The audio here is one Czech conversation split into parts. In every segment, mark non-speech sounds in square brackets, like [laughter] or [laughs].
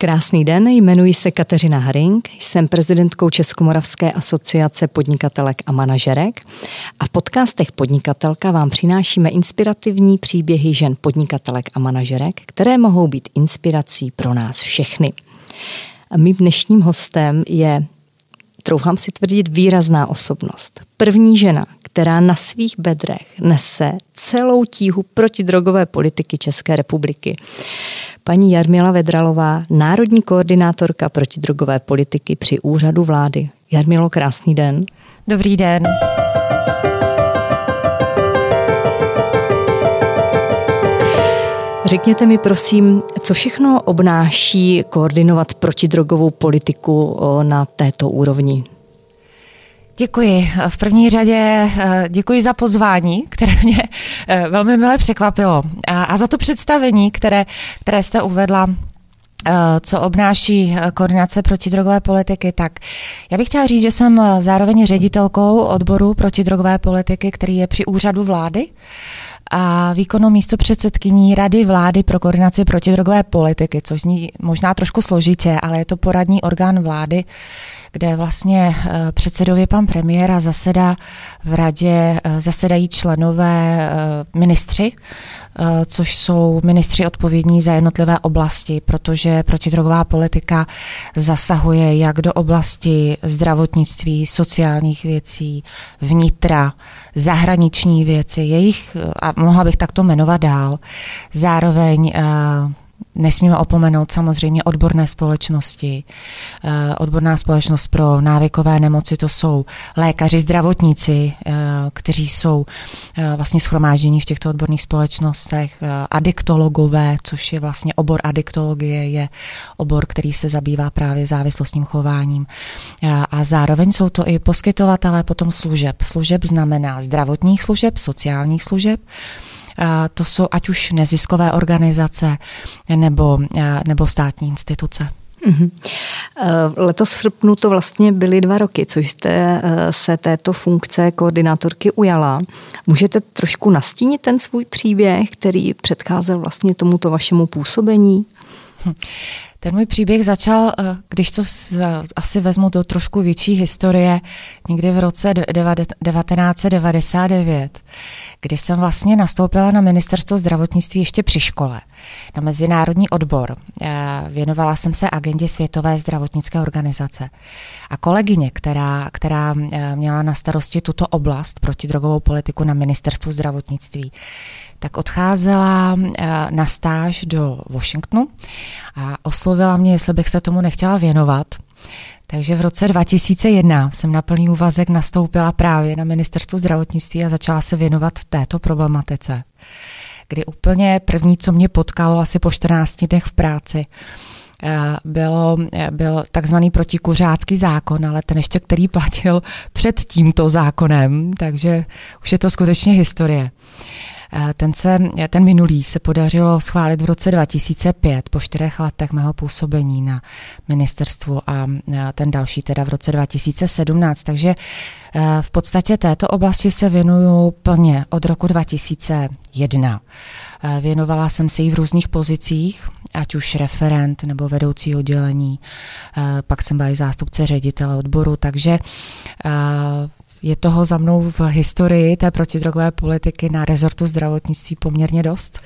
Krásný den, jmenuji se Kateřina Haring, jsem prezidentkou Českomoravské asociace podnikatelek a manažerek a v podcastech Podnikatelka vám přinášíme inspirativní příběhy žen podnikatelek a manažerek, které mohou být inspirací pro nás všechny. A mým dnešním hostem je, troufám si tvrdit, výrazná osobnost. První žena, která na svých bedrech nese celou tíhu protidrogové politiky České republiky paní Jarmila Vedralová, národní koordinátorka protidrogové politiky při úřadu vlády. Jarmilo, krásný den. Dobrý den. Řekněte mi prosím, co všechno obnáší koordinovat protidrogovou politiku na této úrovni? Děkuji. V první řadě eh, děkuji za pozvání, které mě eh, velmi milé překvapilo. A za to představení, které, které jste uvedla eh, co obnáší koordinace protidrogové politiky, tak já bych chtěla říct, že jsem zároveň ředitelkou odboru protidrogové politiky, který je při úřadu vlády a výkonnou místo předsedkyní Rady vlády pro koordinaci protidrogové politiky, což zní možná trošku složitě, ale je to poradní orgán vlády, kde vlastně eh, předsedově pan premiéra zasedá v radě, eh, zasedají členové eh, ministři, což jsou ministři odpovědní za jednotlivé oblasti, protože protidrogová politika zasahuje jak do oblasti zdravotnictví, sociálních věcí, vnitra, zahraniční věci, jejich, a mohla bych takto jmenovat dál, zároveň Nesmíme opomenout samozřejmě odborné společnosti. Eh, odborná společnost pro návykové nemoci to jsou lékaři, zdravotníci, eh, kteří jsou eh, vlastně schromáždění v těchto odborných společnostech, adiktologové, což je vlastně obor adiktologie, je obor, který se zabývá právě závislostním chováním. A zároveň jsou to i poskytovatelé potom služeb. Služeb znamená zdravotních služeb, sociálních služeb, to jsou ať už neziskové organizace nebo, nebo státní instituce. Mm-hmm. Letos v srpnu to vlastně byly dva roky, co jste eh, se této funkce koordinátorky ujala. Můžete trošku nastínit ten svůj příběh, který předcházel vlastně tomuto vašemu působení? Hm. Ten můj příběh začal, eh, když to asi vezmu do trošku větší historie, někdy v roce 1999, kdy jsem vlastně nastoupila na ministerstvo zdravotnictví ještě při škole, na mezinárodní odbor. Eh, věnovala jsem se agendě Světové zdravotnické organizace. A kolegyně, která, která eh, měla na starosti tuto oblast protidrogovou politiku na ministerstvu zdravotnictví, tak odcházela eh, na stáž do Washingtonu a oslovila mě, jestli bych se tomu nechtěla věnovat. Takže v roce 2001 jsem na plný úvazek nastoupila právě na ministerstvo zdravotnictví a začala se věnovat této problematice. Kdy úplně první, co mě potkalo asi po 14 dnech v práci, eh, bylo, eh, byl takzvaný protikuřácký zákon, ale ten ještě, který platil před tímto zákonem, takže už je to skutečně historie. Eh, ten, se, ten minulý se podařilo schválit v roce 2005 po čtyřech letech mého působení na ministerstvu a ten další teda v roce 2017. Takže eh, v podstatě této oblasti se věnuju plně od roku 2001. Eh, věnovala jsem se jí v různých pozicích, ať už referent nebo vedoucí oddělení, pak jsem byla i zástupce ředitele odboru, takže je toho za mnou v historii té protidrogové politiky na rezortu zdravotnictví poměrně dost?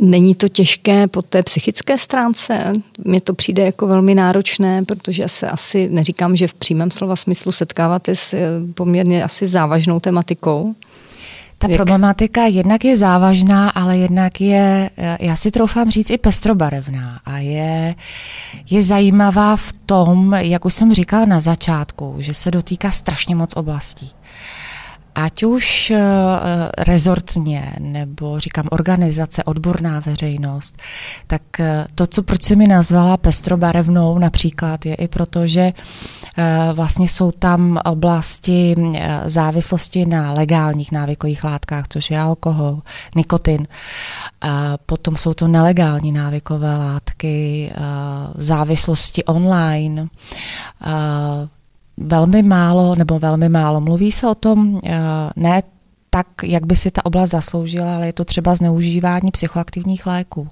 Není to těžké po té psychické stránce? Mně to přijde jako velmi náročné, protože se asi, neříkám, že v přímém slova smyslu setkáváte s eh, poměrně asi závažnou tematikou. Ta Jak? problematika jednak je závažná, ale jednak je, já si troufám říct, i pestrobarevná a je, je zajímavá v tom, jak už jsem říkala na začátku, že se dotýká strašně moc oblastí ať už uh, rezortně, nebo říkám organizace, odborná veřejnost, tak uh, to, co proč se mi nazvala pestrobarevnou například, je i proto, že vlastně jsou tam oblasti závislosti na legálních návykových látkách, což je alkohol, nikotin. A potom jsou to nelegální návykové látky, závislosti online, velmi málo, nebo velmi málo, mluví se o tom eh, ne tak, jak by si ta oblast zasloužila, ale je to třeba zneužívání psychoaktivních léků.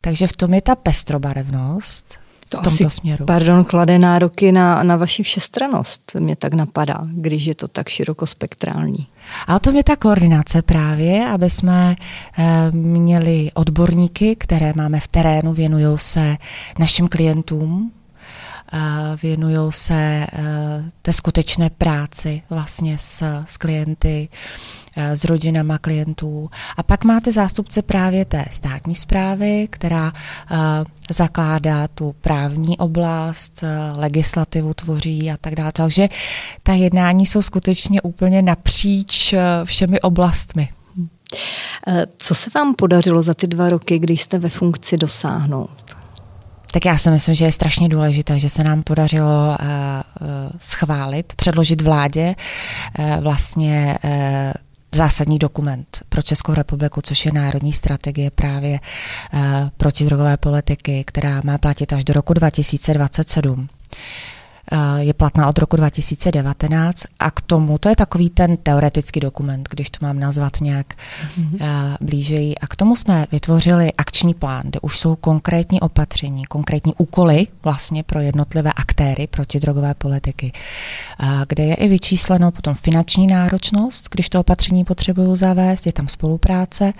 Takže v tom je ta pestrobarevnost, to v tomto asi, směru. Pardon, klade nároky na, na vaši všestranost, mě tak napadá, když je to tak širokospektrální. A o tom je ta koordinace právě, aby jsme e, měli odborníky, které máme v terénu, věnují se našim klientům, věnují se e, té skutečné práci vlastně s, s klienty, s rodinama klientů. A pak máte zástupce právě té státní zprávy, která e, zakládá tu právní oblast, legislativu tvoří a tak dále. Takže ta jednání jsou skutečně úplně napříč všemi oblastmi. Co se vám podařilo za ty dva roky, když jste ve funkci dosáhnout? Tak já si myslím, že je strašně důležité, že se nám podařilo schválit, předložit vládě vlastně zásadní dokument pro Českou republiku, což je národní strategie právě protidrogové politiky, která má platit až do roku 2027 je platná od roku 2019 a k tomu, to je takový ten teoretický dokument, když to mám nazvat nějak mm-hmm. blížeji, a k tomu jsme vytvořili akční plán, kde už jsou konkrétní opatření, konkrétní úkoly vlastně pro jednotlivé aktéry protidrogové politiky, kde je i vyčísleno potom finanční náročnost, když to opatření potřebují zavést, je tam spolupráce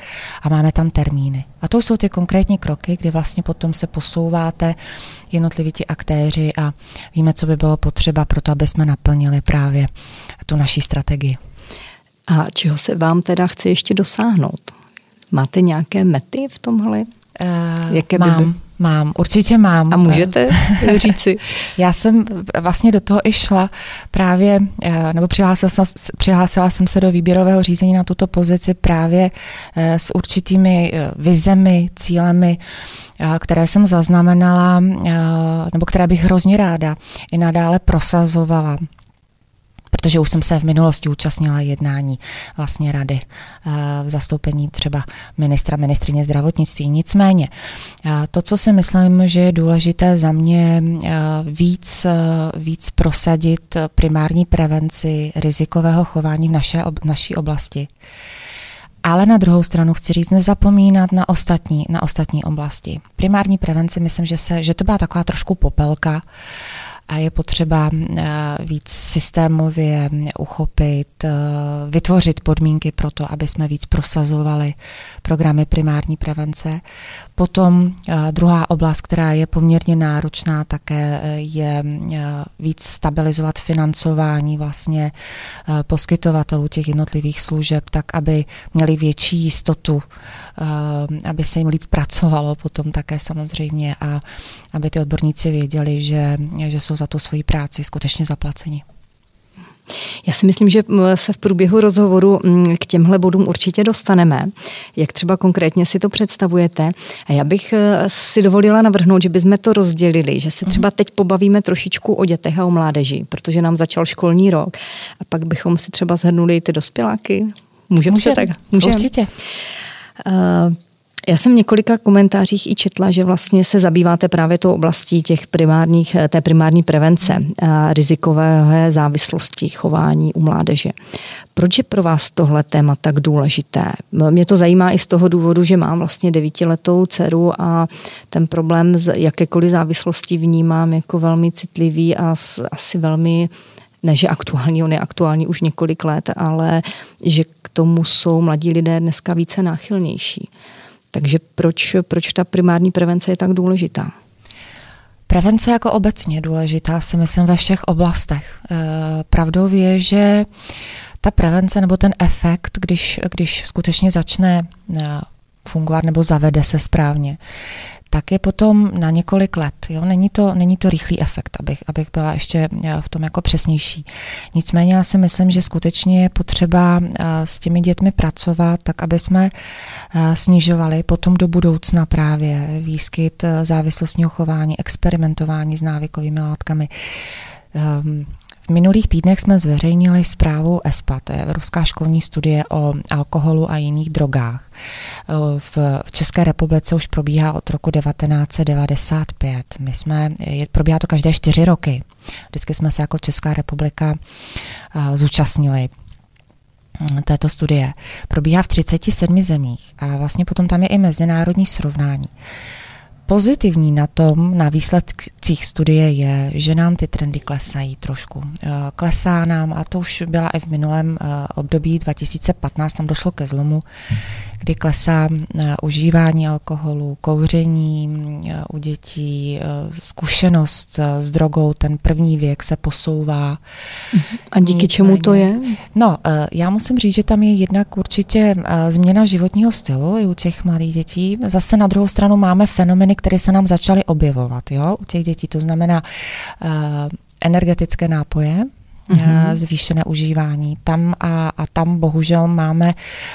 a máme tam termíny. A to jsou ty konkrétní kroky, kdy vlastně potom se posouváte jednotliví ti aktéři a víme, co by bylo potřeba pro to, aby jsme naplnili právě tu naší strategii. A čeho se vám teda chce ještě dosáhnout? Máte nějaké mety v tomhle? Uh, Jaké mám, by... mám, určitě mám. A můžete [laughs] říci? Já jsem vlastně do toho i šla právě, eh, nebo přihlásila jsem, přihlásila jsem se do výběrového řízení na tuto pozici právě eh, s určitými vizemi, cílemi, které jsem zaznamenala, nebo které bych hrozně ráda i nadále prosazovala protože už jsem se v minulosti účastnila jednání vlastně rady v zastoupení třeba ministra, ministrině zdravotnictví. Nicméně, to, co si myslím, že je důležité za mě víc, víc prosadit primární prevenci rizikového chování v naše, v naší oblasti. Ale na druhou stranu chci říct, nezapomínat na ostatní, na ostatní oblasti. Primární prevenci, myslím, že, se, že to byla taková trošku popelka, a je potřeba eh, víc systémově uchopit, eh, vytvořit podmínky pro to, aby jsme víc prosazovali programy primární prevence. Potom eh, druhá oblast, která je poměrně náročná, také je víc stabilizovat financování vlastně poskytovatelů těch jednotlivých služeb, tak aby měli větší jistotu, aby se jim líp pracovalo potom také samozřejmě a aby ty odborníci věděli, že, že jsou za tu svoji práci skutečně zaplaceni. Já si myslím, že se v průběhu rozhovoru k těmhle bodům určitě dostaneme. Jak třeba konkrétně si to představujete? A já bych e, si dovolila navrhnout, že bychom to rozdělili, že se třeba teď pobavíme trošičku o dětech a o mládeži, protože nám začal školní rok. A pak bychom si třeba zhrnuli ty dospěláky. Můžeme Můžem, se tak? Můžem. Určitě. Uh, já jsem v několika komentářích i četla, že vlastně se zabýváte právě tou oblastí těch primárních, té primární prevence a rizikové závislosti chování u mládeže. Proč je pro vás tohle téma tak důležité? Mě to zajímá i z toho důvodu, že mám vlastně devítiletou dceru a ten problém z jakékoliv závislosti vnímám jako velmi citlivý a asi velmi ne, že aktuální, on je aktuální už několik let, ale že k tomu jsou mladí lidé dneska více náchylnější. Takže proč, proč ta primární prevence je tak důležitá? Prevence jako obecně důležitá si myslím ve všech oblastech. E, pravdou je, že ta prevence nebo ten efekt, když, když skutečně začne e, fungovat nebo zavede se správně, tak je potom na několik let. Jo? Není, to, není to rychlý efekt, abych, abych byla ještě eh, v tom jako přesnější. Nicméně já si myslím, že skutečně je potřeba eh, s těmi dětmi pracovat, tak aby jsme eh, snižovali potom do budoucna právě výskyt závislostního chování, experimentování s návykovými látkami. V minulých týdnech jsme zveřejnili zprávu ESPA, to je Evropská školní studie o alkoholu a jiných drogách. V České republice už probíhá od roku 1995. My jsme, je, probíhá to každé čtyři roky. Vždycky jsme se jako Česká republika zúčastnili mm, této studie probíhá v 37 zemích a vlastně potom tam je i mezinárodní srovnání. Pozitivní na tom, na výsledcích studie je, že nám ty trendy klesají trošku. Eh, klesá nám, a to už byla i v minulém eh, období 2015, tam došlo ke zlomu, kdy klesá eh, užívání alkoholu, kouření u dětí, zkušenost s drogou, ten první věk se posouvá. A díky Nicméně, čemu to je? No, já musím říct, že tam je jednak určitě změna životního stylu i u těch mladých dětí. Zase na druhou stranu máme fenomeny, problémy, které se nám začaly objevovat jo, u těch dětí. To znamená uh, energetické nápoje, mm-hmm. zvýšené užívání. Tam a, a tam bohužel máme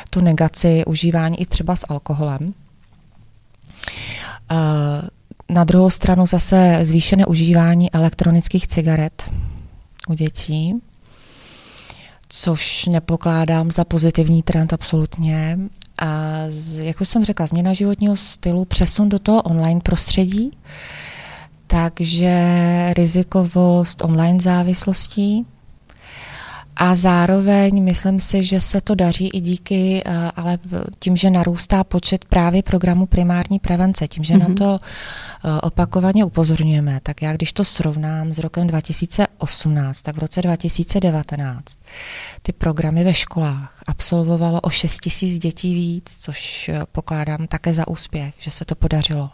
tu negaci užívání i třeba s alkoholem. Uh, na druhou stranu zase zvýšené užívání elektronických cigaret u dětí což nepokládám za pozitivní trend absolutně. A z, jak už jsem řekla, změna životního stylu, přesun do toho online prostředí, takže rizikovost online závislostí, a zároveň myslím si, že se to daří i díky, eh, ale tím, že narůstá počet právě programů primární prevence, tím, že mm-hmm. na mhm. to eh, opakovaně upozorňujeme, tak já když to srovnám s rokem 2018, tak v roce 2019 ty programy ve školách absolvovalo o 6 tisíc dětí víc, což eh, pokládám také za úspěch, že se to podařilo.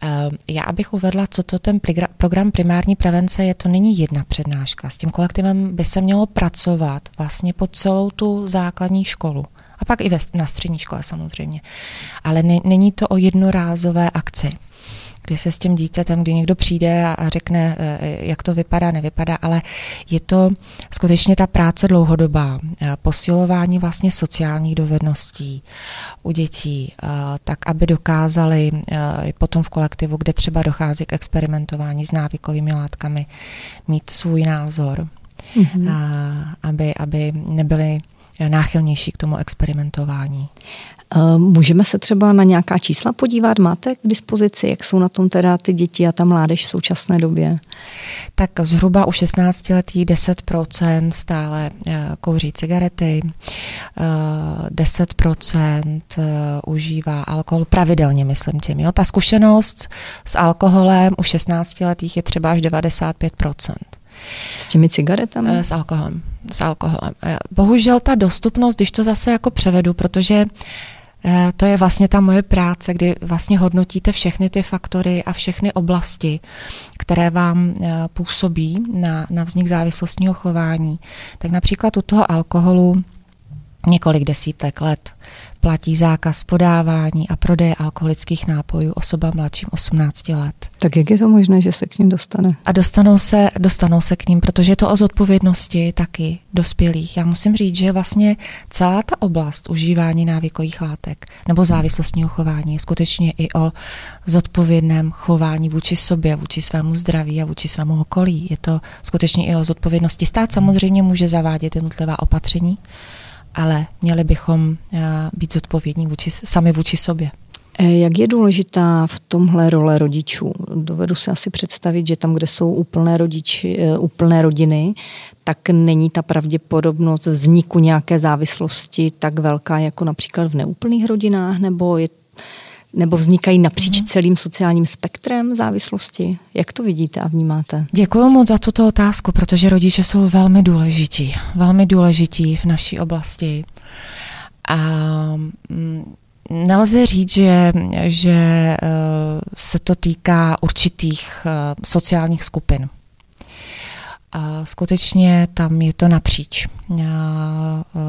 Ehm, já abych uvedla, co to ten program primární prevence je, to není jedna přednáška. S tím kolektivem by se mělo pracovat vlastně po celou tu základní školu. A pak i ve, na střední škole samozřejmě. Ale ne, není to o jednorázové akci kdy se s tím dítětem, kdy někdo přijde a řekne, eh, jak to vypadá, nevypadá, ale je to skutečně ta práce dlouhodobá, eh, posilování vlastně sociálních dovedností u dětí, tak aby dokázali potom v kolektivu, kde třeba dochází k experimentování s návykovými látkami, mít svůj názor, mm-hmm. aby, aby nebyli náchylnější k tomu experimentování. Eh, můžeme se třeba na nějaká čísla podívat? Máte k dispozici, jak jsou na tom teda ty děti a ta mládež v současné době? Tak zhruba u 16 letí 10% stále eh, kouří cigarety, 10% eh, užívá alkohol pravidelně, myslím tím. Jo? Ta zkušenost s alkoholem u 16 letých je třeba až 95%. S těmi cigaretami? S alkoholem. S alkoholem. Bohužel ta dostupnost, když to zase jako převedu, protože to je vlastně ta moje práce, kdy vlastně hodnotíte všechny ty faktory a všechny oblasti, které vám eh, působí na, na vznik závislostního chování. Tak například u toho alkoholu několik desítek let platí zákaz podávání a prodeje alkoholických nápojů osobám mladším 18 let. Tak jak je to možné, že se k ním dostane? A dostanou se, dostanou se k ním, protože je to o zodpovědnosti taky dospělých. Já musím říct, že vlastně celá ta oblast užívání návykových látek nebo závislostního chování je skutečně i o zodpovědném chování vůči sobě, vůči svému zdraví a vůči svému okolí. Je to skutečně i o zodpovědnosti. Stát samozřejmě může zavádět jednotlivá opatření, ale měli bychom eh, být zodpovědní vůči, sami vůči sobě. Eh, jak je důležitá v tomhle role rodičů? Dovedu si asi představit, že tam, kde jsou úplné, rodiči, eh, úplné rodiny, tak není ta pravděpodobnost vzniku nějaké závislosti tak velká jako například v neúplných rodinách, nebo je nebo vznikají napříč mhm. celým sociálním spektrem závislosti? Jak to vidíte a vnímáte? Děkuji moc za tuto otázku, protože rodiče jsou velmi důležití. Velmi důležití v naší oblasti. A mm, nelze říct, že, že eh, se to týká určitých eh, sociálních skupin. A skutečně tam je to napříč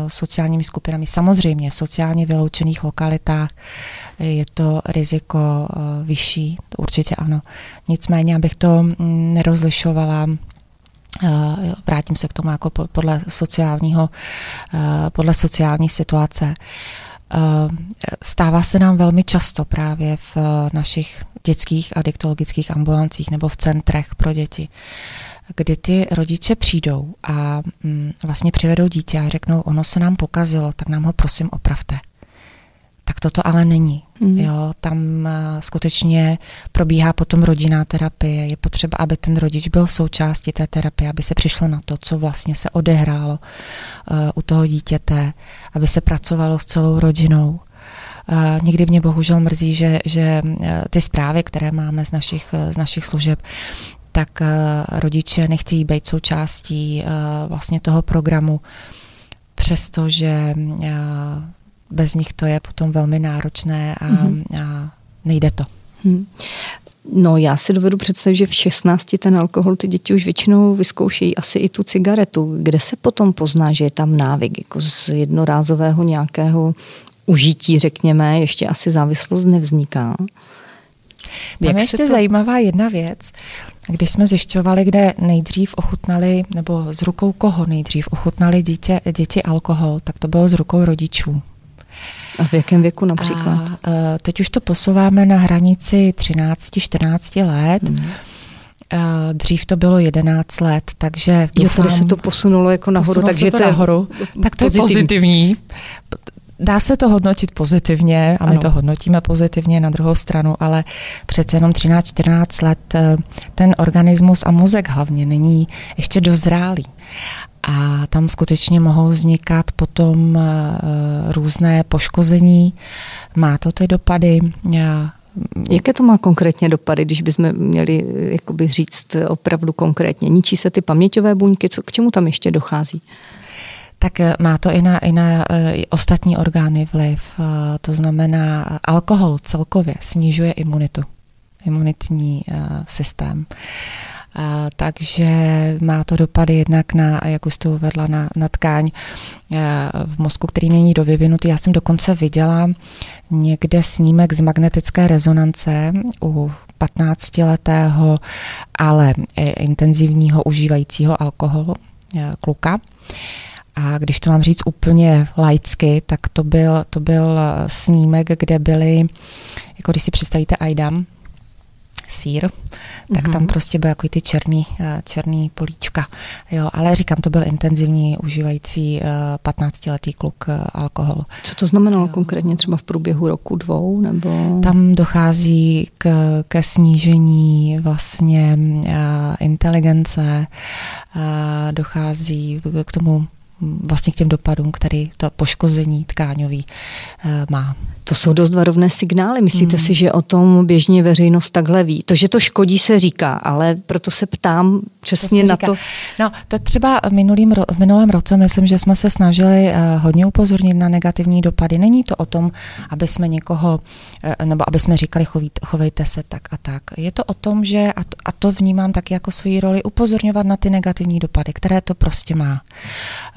sociálními skupinami. Samozřejmě v sociálně vyloučených lokalitách je to riziko vyšší, určitě ano. Nicméně, abych to nerozlišovala, vrátím se k tomu jako podle sociálního, podle sociální situace. Stává se nám velmi často právě v našich dětských adiktologických ambulancích nebo v centrech pro děti, kdy ty rodiče přijdou a mm, vlastně přivedou dítě a řeknou, ono se nám pokazilo, tak nám ho prosím opravte. Tak toto ale není. Mm. Jo, tam skutečně probíhá potom rodinná terapie. Je potřeba, aby ten rodič byl součástí té terapie, aby se přišlo na to, co vlastně se odehrálo uh, u toho dítěte, aby se pracovalo s celou rodinou. Uh, někdy mě bohužel mrzí, že, že ty zprávy, které máme z našich, z našich služeb, tak uh, rodiče nechtějí být součástí uh, vlastně toho programu, přestože uh, bez nich to je potom velmi náročné a, mm-hmm. a nejde to. Hmm. No já si dovedu představit, že v 16 ten alkohol ty děti už většinou vyzkoušejí asi i tu cigaretu. Kde se potom pozná, že je tam návyk? Jako z jednorázového nějakého užití, řekněme, ještě asi závislost nevzniká. Tam je ještě to... zajímavá jedna věc. Když jsme zjišťovali, kde nejdřív ochutnali, nebo z rukou koho nejdřív ochutnali dítě, děti alkohol, tak to bylo z rukou rodičů. A v jakém věku například? A, e, teď už to posouváme na hranici 13-14 let. Hmm. Dřív to bylo 11 let, takže... Jo, tady se to posunulo jako nahoru, takže to, to je nahoru. Tak to pozitivní. je pozitivní. Dá se to hodnotit pozitivně a my ano. to hodnotíme pozitivně na druhou stranu, ale přece jenom 13-14 let e, ten organismus a mozek hlavně není ještě dozrálý. A tam skutečně mohou vznikat potom uh, různé poškození. Má to ty dopady. Já Jaké to má konkrétně dopady, když bychom měli jakoby říct opravdu konkrétně? Ničí se ty paměťové buňky, co, k čemu tam ještě dochází? Tak eh, má to i na, i na uh, ostatní orgány vliv. Uh, to znamená, alkohol celkově snižuje imunitu, imunitní systém. A, takže má to dopady jednak na, jak už to uvedla, na, na tkáň v mozku, který není dovyvinutý. Já jsem dokonce viděla někde snímek z magnetické rezonance u 15-letého, ale intenzivního užívajícího alkoholu kluka. A když to mám říct úplně laicky, tak to byl, to byl snímek, kde byly, jako když si představíte Aidam, sír, tak mm-hmm. tam mhm. prostě byl jako ty černý, eh, černý políčka. Jo, ale říkám, to byl intenzivní užívající 15-letý eh, kluk eh, alkoholu. Co to znamenalo jo. konkrétně třeba v průběhu roku, dvou? Nebo... Tam dochází k, ke snížení vlastně inteligence, dochází k tomu vlastně k těm dopadům, který to poškození tkáňový má. To jsou dost varovné signály. Myslíte hmm. si, že o tom běžně veřejnost takhle ví? To, že to škodí, se říká, ale proto se ptám přesně to na to. No, to třeba minulým, v minulém roce, myslím, že jsme se snažili eh, hodně upozornit na negativní dopady. Není to o tom, aby jsme někoho, eh, nebo aby jsme říkali, chovejte se tak a tak. Je to o tom, že, a to, a to vnímám taky jako svoji roli, upozorňovat na ty negativní dopady, které to prostě má.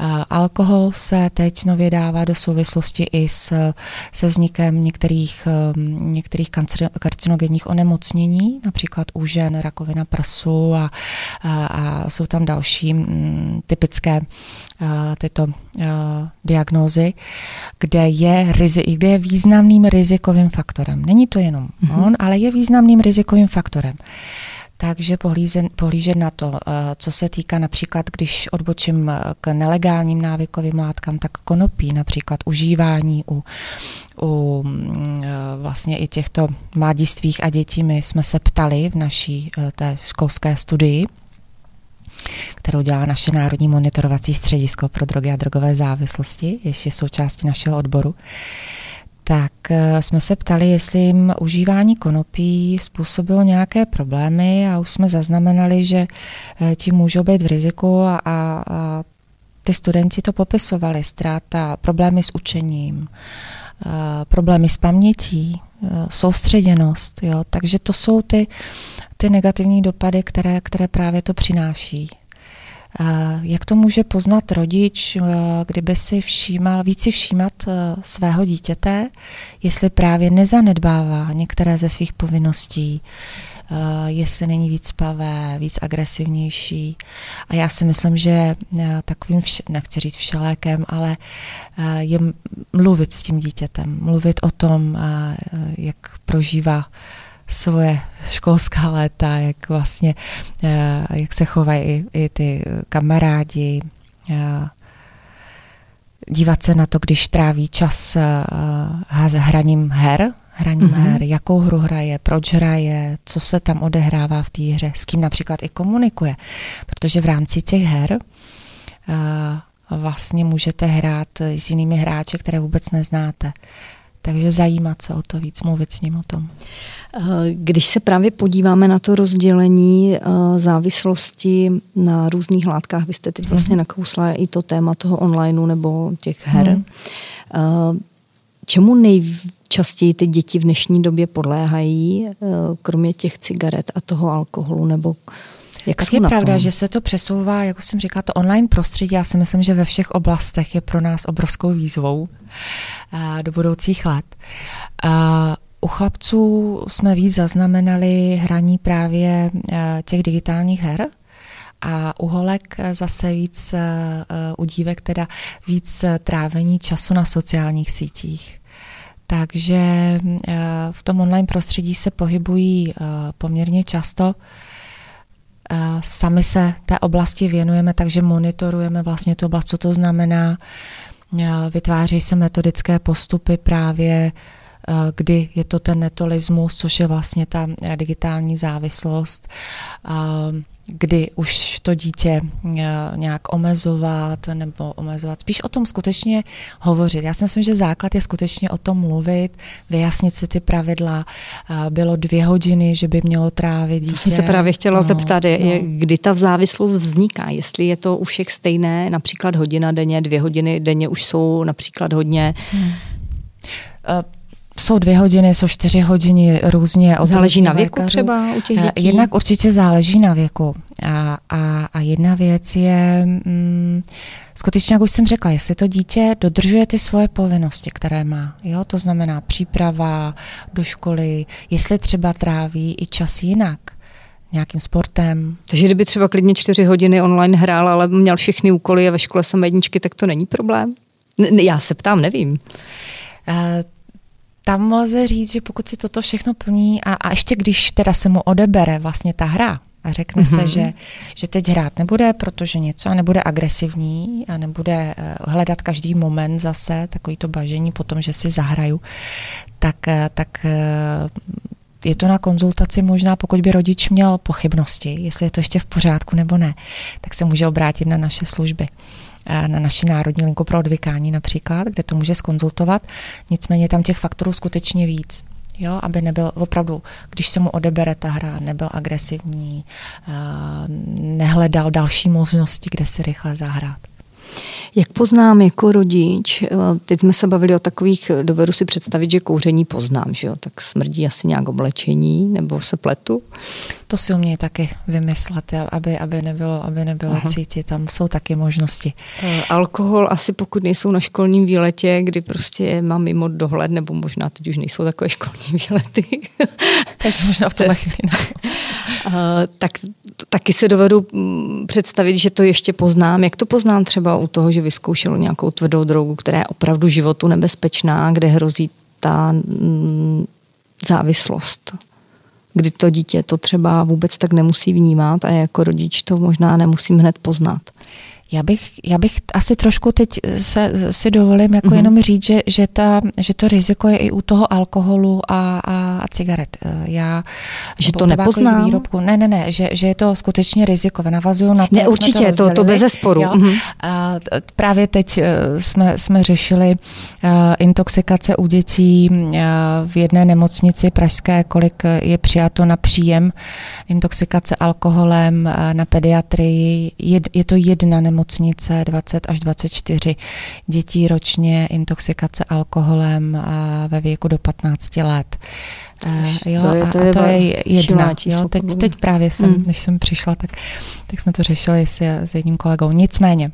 Eh, alkohol se teď nově dává do souvislosti i s, se vznikem rizikem některých, ehm, některých karcinogenních onemocnění, například u žen rakovina prsu a, a, a jsou tam další mm, typické tyto diagnózy, kde je, rizi, kde je významným rizikovým faktorem. Není to jenom mm-hmm. on, ale je významným rizikovým faktorem. Takže pohlížet, pohlížet na to, eh, co se týká například, když odbočím eh, k nelegálním návykovým látkám, tak konopí, například užívání u, u mm, eh, vlastně i těchto mladistvých a dětí. My jsme se ptali v naší té školské studii, kterou dělá naše Národní monitorovací středisko pro drogy a drogové závislosti, ještě součástí našeho odboru tak eh, jsme se ptali, jestli jim užívání konopí způsobilo nějaké problémy a už jsme zaznamenali, že eh, ti můžou být v riziku a, a, a ty studenti to popisovali, ztráta, problémy s učením, eh, problémy s pamětí, soustředěnost. Jo? Takže to jsou ty, ty negativní dopady, které, které právě to přináší. Jak to může poznat rodič, eh, kdyby si všímal, víc si všímat eh, svého dítěte, jestli právě nezanedbává některé ze svých povinností, eh, jestli není víc spavé, víc agresivnější. A já si myslím, že takovým, vše, nechci říct všelékem, ale je mluvit s tím dítětem, mluvit o tom, jak prožívá svoje školská léta, jak vlastně, eh, jak se chovají i, i ty kamarádi, eh, dívat se na to, když tráví čas uh, hraním her, hraním mm-hmm. her, jakou hru hraje, proč hraje, co se tam odehrává v té hře, s kým například i komunikuje. Protože v rámci těch her vlastně můžete hrát s jinými hráči, které vůbec neznáte. Takže zajímat se o to víc, mluvit s ním o tom. Když se právě podíváme na to rozdělení závislosti na různých látkách, vy jste teď vlastně mm-hmm. nakousla i to téma toho onlineu nebo těch her. Mm. Čemu nejčastěji ty děti v dnešní době podléhají, kromě těch cigaret a toho alkoholu nebo jak je pravda, tom? že se to přesouvá, jak už jsem říkala, to online prostředí, já si myslím, že ve všech oblastech je pro nás obrovskou výzvou uh, do budoucích let. Uh, u chlapců jsme víc zaznamenali hraní právě uh, těch digitálních her, a u holek zase víc, u dívek teda víc trávení času na sociálních sítích. Takže v tom online prostředí se pohybují poměrně často. Sami se té oblasti věnujeme, takže monitorujeme vlastně tu oblast, co to znamená. Vytváří se metodické postupy právě kdy je to ten netolismus, což je vlastně ta digitální závislost kdy už to dítě eh, nějak omezovat nebo omezovat. Spíš o tom skutečně hovořit. Já si myslím, že základ je skutečně o tom mluvit, vyjasnit si ty pravidla. Eh, bylo dvě hodiny, že by mělo trávit dítě. To jsem se právě chtěla no, zeptat, je, no. kdy ta závislost vzniká. Jestli je to u všech stejné, například hodina denně, dvě hodiny denně už jsou například hodně... Hmm. Uh, jsou dvě hodiny, jsou čtyři hodiny různě. Záleží na věku lékařů. třeba u těch dětí? Jednak určitě záleží na věku. A, a, a jedna věc je, mm, skutečně, jak už jsem řekla, jestli to dítě dodržuje ty svoje povinnosti, které má. Jo? To znamená příprava do školy, jestli třeba tráví i čas jinak nějakým sportem. Takže kdyby třeba klidně čtyři hodiny online hrál, ale měl všechny úkoly a ve škole jsem jedničky, tak to není problém? N- já se ptám, nevím. Uh, tam lze říct, že pokud si toto všechno plní a, a ještě když teda se mu odebere vlastně ta hra a řekne mm-hmm. se, mhm. že, že teď hrát nebude, protože něco a nebude agresivní a nebude uh, hledat každý moment zase takový to bažení potom, že si zahraju, tak, uh, tak uh, je to na konzultaci možná, pokud by rodič měl pochybnosti, jestli je to ještě v pořádku nebo ne, tak se může obrátit na naše služby na naši národní linku pro odvykání například, kde to může skonzultovat. Nicméně tam těch faktorů skutečně víc. Jo, aby nebyl opravdu, když se mu odebere ta hra, nebyl agresivní, nehledal další možnosti, kde si rychle zahrát. Jak poznám jako rodič, eh, teď jsme se bavili o takových, dovedu si představit, že kouření poznám, že jo, tak smrdí asi nějak oblečení, nebo se pletu? To si umějí taky vymyslet, aby, aby nebylo, aby nebylo Aha. cítit, tam jsou taky možnosti. E, alkohol asi pokud nejsou na školním výletě, kdy prostě mám mimo dohled, nebo možná teď už nejsou takové školní [laughs] výlety. teď možná v tomhle chvíli. tak taky se dovedu mm, představit, že to ještě poznám. Jak to poznám třeba u toho, že vyzkoušelo nějakou tvrdou drogu, která je opravdu životu nebezpečná, kde hrozí ta mm, závislost? Kdy to dítě to třeba vůbec tak nemusí vnímat a jako rodič to možná nemusím hned poznat. Já bych, já bych asi trošku teď se, si dovolím jako mm-hmm. jenom říct, že, že, ta, že to riziko je i u toho alkoholu a, a, a cigaret. Já, že to nepoznám? Výrobku, ne, ne, ne, že, že je to skutečně rizikové. Navazuju na to, Ne, určitě, to, to, to bez zesporu. Mm-hmm. A právě teď eh, jsme, jsme řešili intoxikace u dětí v jedné nemocnici pražské, kolik je přijato na příjem intoxikace alkoholem na pediatrii. Je, je to jedna nemocnice nemocnice 20 až 24 dětí ročně intoxikace alkoholem ve věku do 15 let. Eh, jo, to je, to je, a to je jedna. Jo, teď, teď právě jsem, hmm. než jsem přišla, tak, tak jsme to řešili s, s jedním kolegou. Nicméně,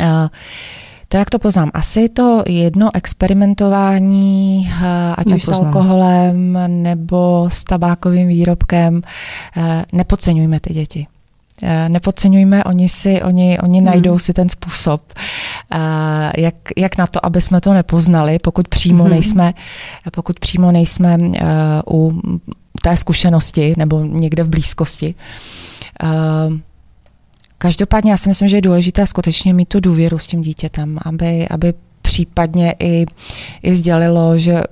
uh, to, jak to poznám, asi to jedno experimentování, eh, ať Nepoznám. už s alkoholem nebo s tabákovým výrobkem, nepodceňujme ty děti. Eh, nepodceňujme, oni si, oni, oni hmm. najdou si ten způsob, eh, jak, jak na to, aby jsme to nepoznali, pokud přímo hmm. nejsme, pokud přímo nejsme eh, u té zkušenosti nebo někde v blízkosti. každopádně já si myslím, že je důležité skutečně mít tu důvěru s tím dítětem, aby, aby případně i, i sdělilo, že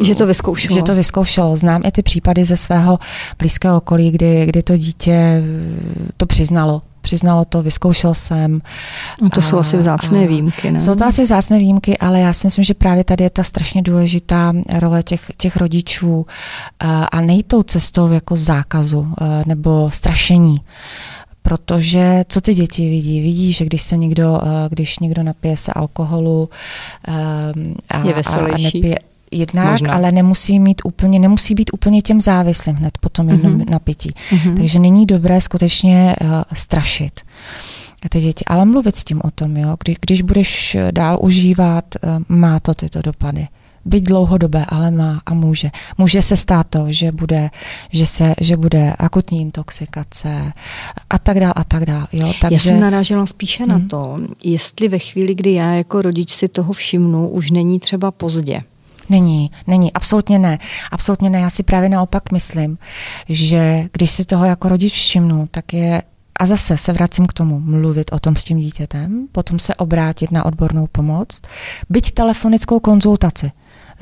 že to vyzkoušelo. Že to vyzkoušelo. Znám i ty případy ze svého blízkého okolí, kdy, kdy to dítě to přiznalo. Přiznalo to, vyzkoušel jsem. No to a, jsou asi vzácné výjimky, ne? Jsou to asi vzácné výjimky, ale já si myslím, že právě tady je ta strašně důležitá role těch, těch rodičů a, a nejít tou cestou jako zákazu nebo strašení protože co ty děti vidí? Vidí, že když se někdo, když někdo napije se alkoholu a, je a, a nepije, jednak, Možná. ale nemusí mít úplně, nemusí být úplně těm závislým hned po tom jednom mm-hmm. napití. Mm-hmm. Takže není dobré skutečně uh, strašit ty děti, ale mluvit s tím o tom, jo. Kdy, když budeš dál užívat, uh, má to tyto dopady. Byť dlouhodobé, ale má a může. Může se stát to, že bude, že se, že bude akutní intoxikace a tak dále a tak dále. Jo? Takže... Já jsem narážela spíše hmm. na mhm. to, jestli ve chvíli, kdy já jako rodič si toho všimnu, už není třeba pozdě. Není, není, absolutně ne. Absolutně ne. Já si právě naopak myslím, že když si toho jako rodič všimnu, tak je a zase se vracím k tomu, mluvit o tom s tím dítětem, potom se obrátit na odbornou pomoc, byť telefonickou konzultaci,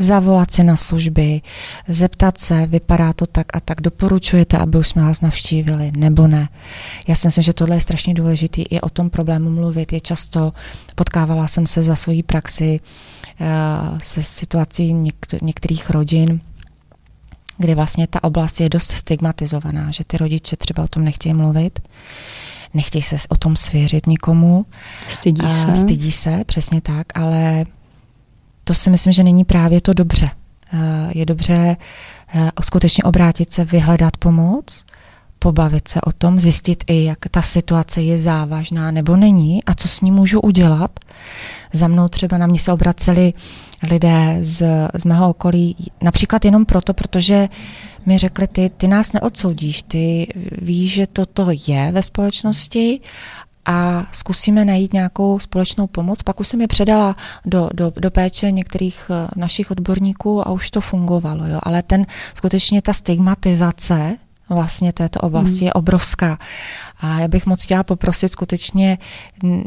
zavolat si na služby, zeptat se, vypadá to tak a tak, doporučujete, aby už jsme vás navštívili, nebo ne. Já si myslím, že tohle je strašně důležité i o tom problému mluvit. Je často, potkávala jsem se za svojí praxi Eh, se situací některých rodin, kdy vlastně ta oblast je dost stigmatizovaná, že ty rodiče třeba o tom nechtějí mluvit, nechtějí se o tom svěřit nikomu. Stydí se. Stydí se, přesně tak, ale to si myslím, že není právě to dobře. Eh, je dobře eh, skutečně obrátit se, vyhledat pomoc, pobavit se o tom, zjistit i, jak ta situace je závažná nebo není a co s ní můžu udělat. Za mnou třeba na mě se obraceli lidé z, z mého okolí, například jenom proto, protože mi řekli, ty, ty nás neodsoudíš, ty víš, že toto je ve společnosti a zkusíme najít nějakou společnou pomoc. Pak už jsem je předala do, do, do péče některých eh, našich odborníků a už to fungovalo. Jo. Ale ten skutečně ta stigmatizace vlastně této oblasti hmm. je obrovská. A já bych moc chtěla poprosit skutečně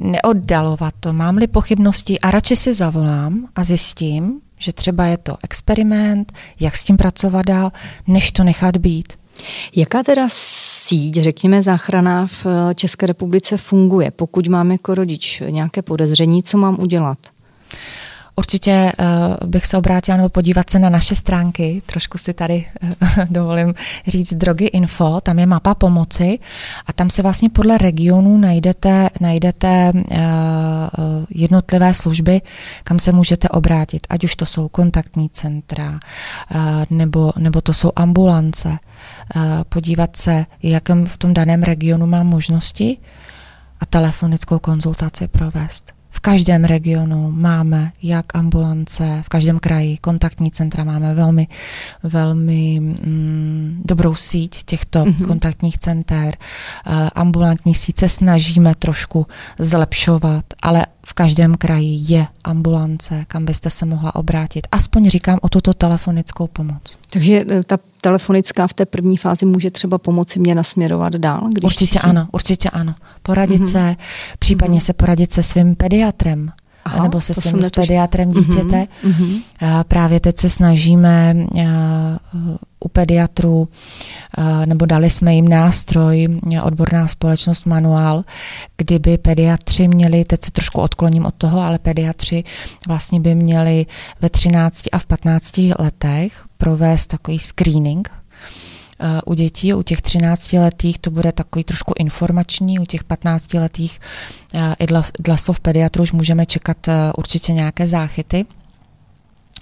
neoddalovat to. Mám-li pochybnosti a radši si zavolám a zjistím, že třeba je to experiment, jak s tím pracovat dál, než to nechat být. Jaká teda síť, řekněme, záchrana v České republice funguje? Pokud mám jako rodič nějaké podezření, co mám udělat? Určitě uh, bych se obrátila nebo podívat se na naše stránky, trošku si tady uh, [laughs] dovolím říct drogy info, tam je mapa pomoci a tam se vlastně podle regionů najdete, najdete uh, jednotlivé služby, kam se můžete obrátit, ať už to jsou kontaktní centra, nebo, nebo to jsou ambulance, podívat se, jakém v tom daném regionu mám možnosti a telefonickou konzultaci provést. V každém regionu máme jak ambulance, v každém kraji kontaktní centra máme velmi, velmi mm, dobrou síť těchto mm-hmm. kontaktních center. Uh, ambulantní síť se snažíme trošku zlepšovat, ale v každém kraji je ambulance, kam byste se mohla obrátit. Aspoň říkám o tuto telefonickou pomoc. Takže eh, ta telefonická v té první fázi může třeba pomoci mě nasměrovat dál? Když určitě cítím? ano, určitě ano. Poradit mm-hmm. se, případně mm-hmm. se poradit se svým pediatrem. Aha, nebo se svým pediatrem dítěte. Mm-hmm. Právě teď se snažíme u pediatrů, nebo dali jsme jim nástroj, odborná společnost manuál, kdyby pediatři měli, teď se trošku odkloním od toho, ale pediatři vlastně by měli ve 13 a v 15 letech provést takový screening u dětí, u těch 13 letých to bude takový trošku informační, u těch 15 letých i dle slov pediatru už můžeme čekat určitě nějaké záchyty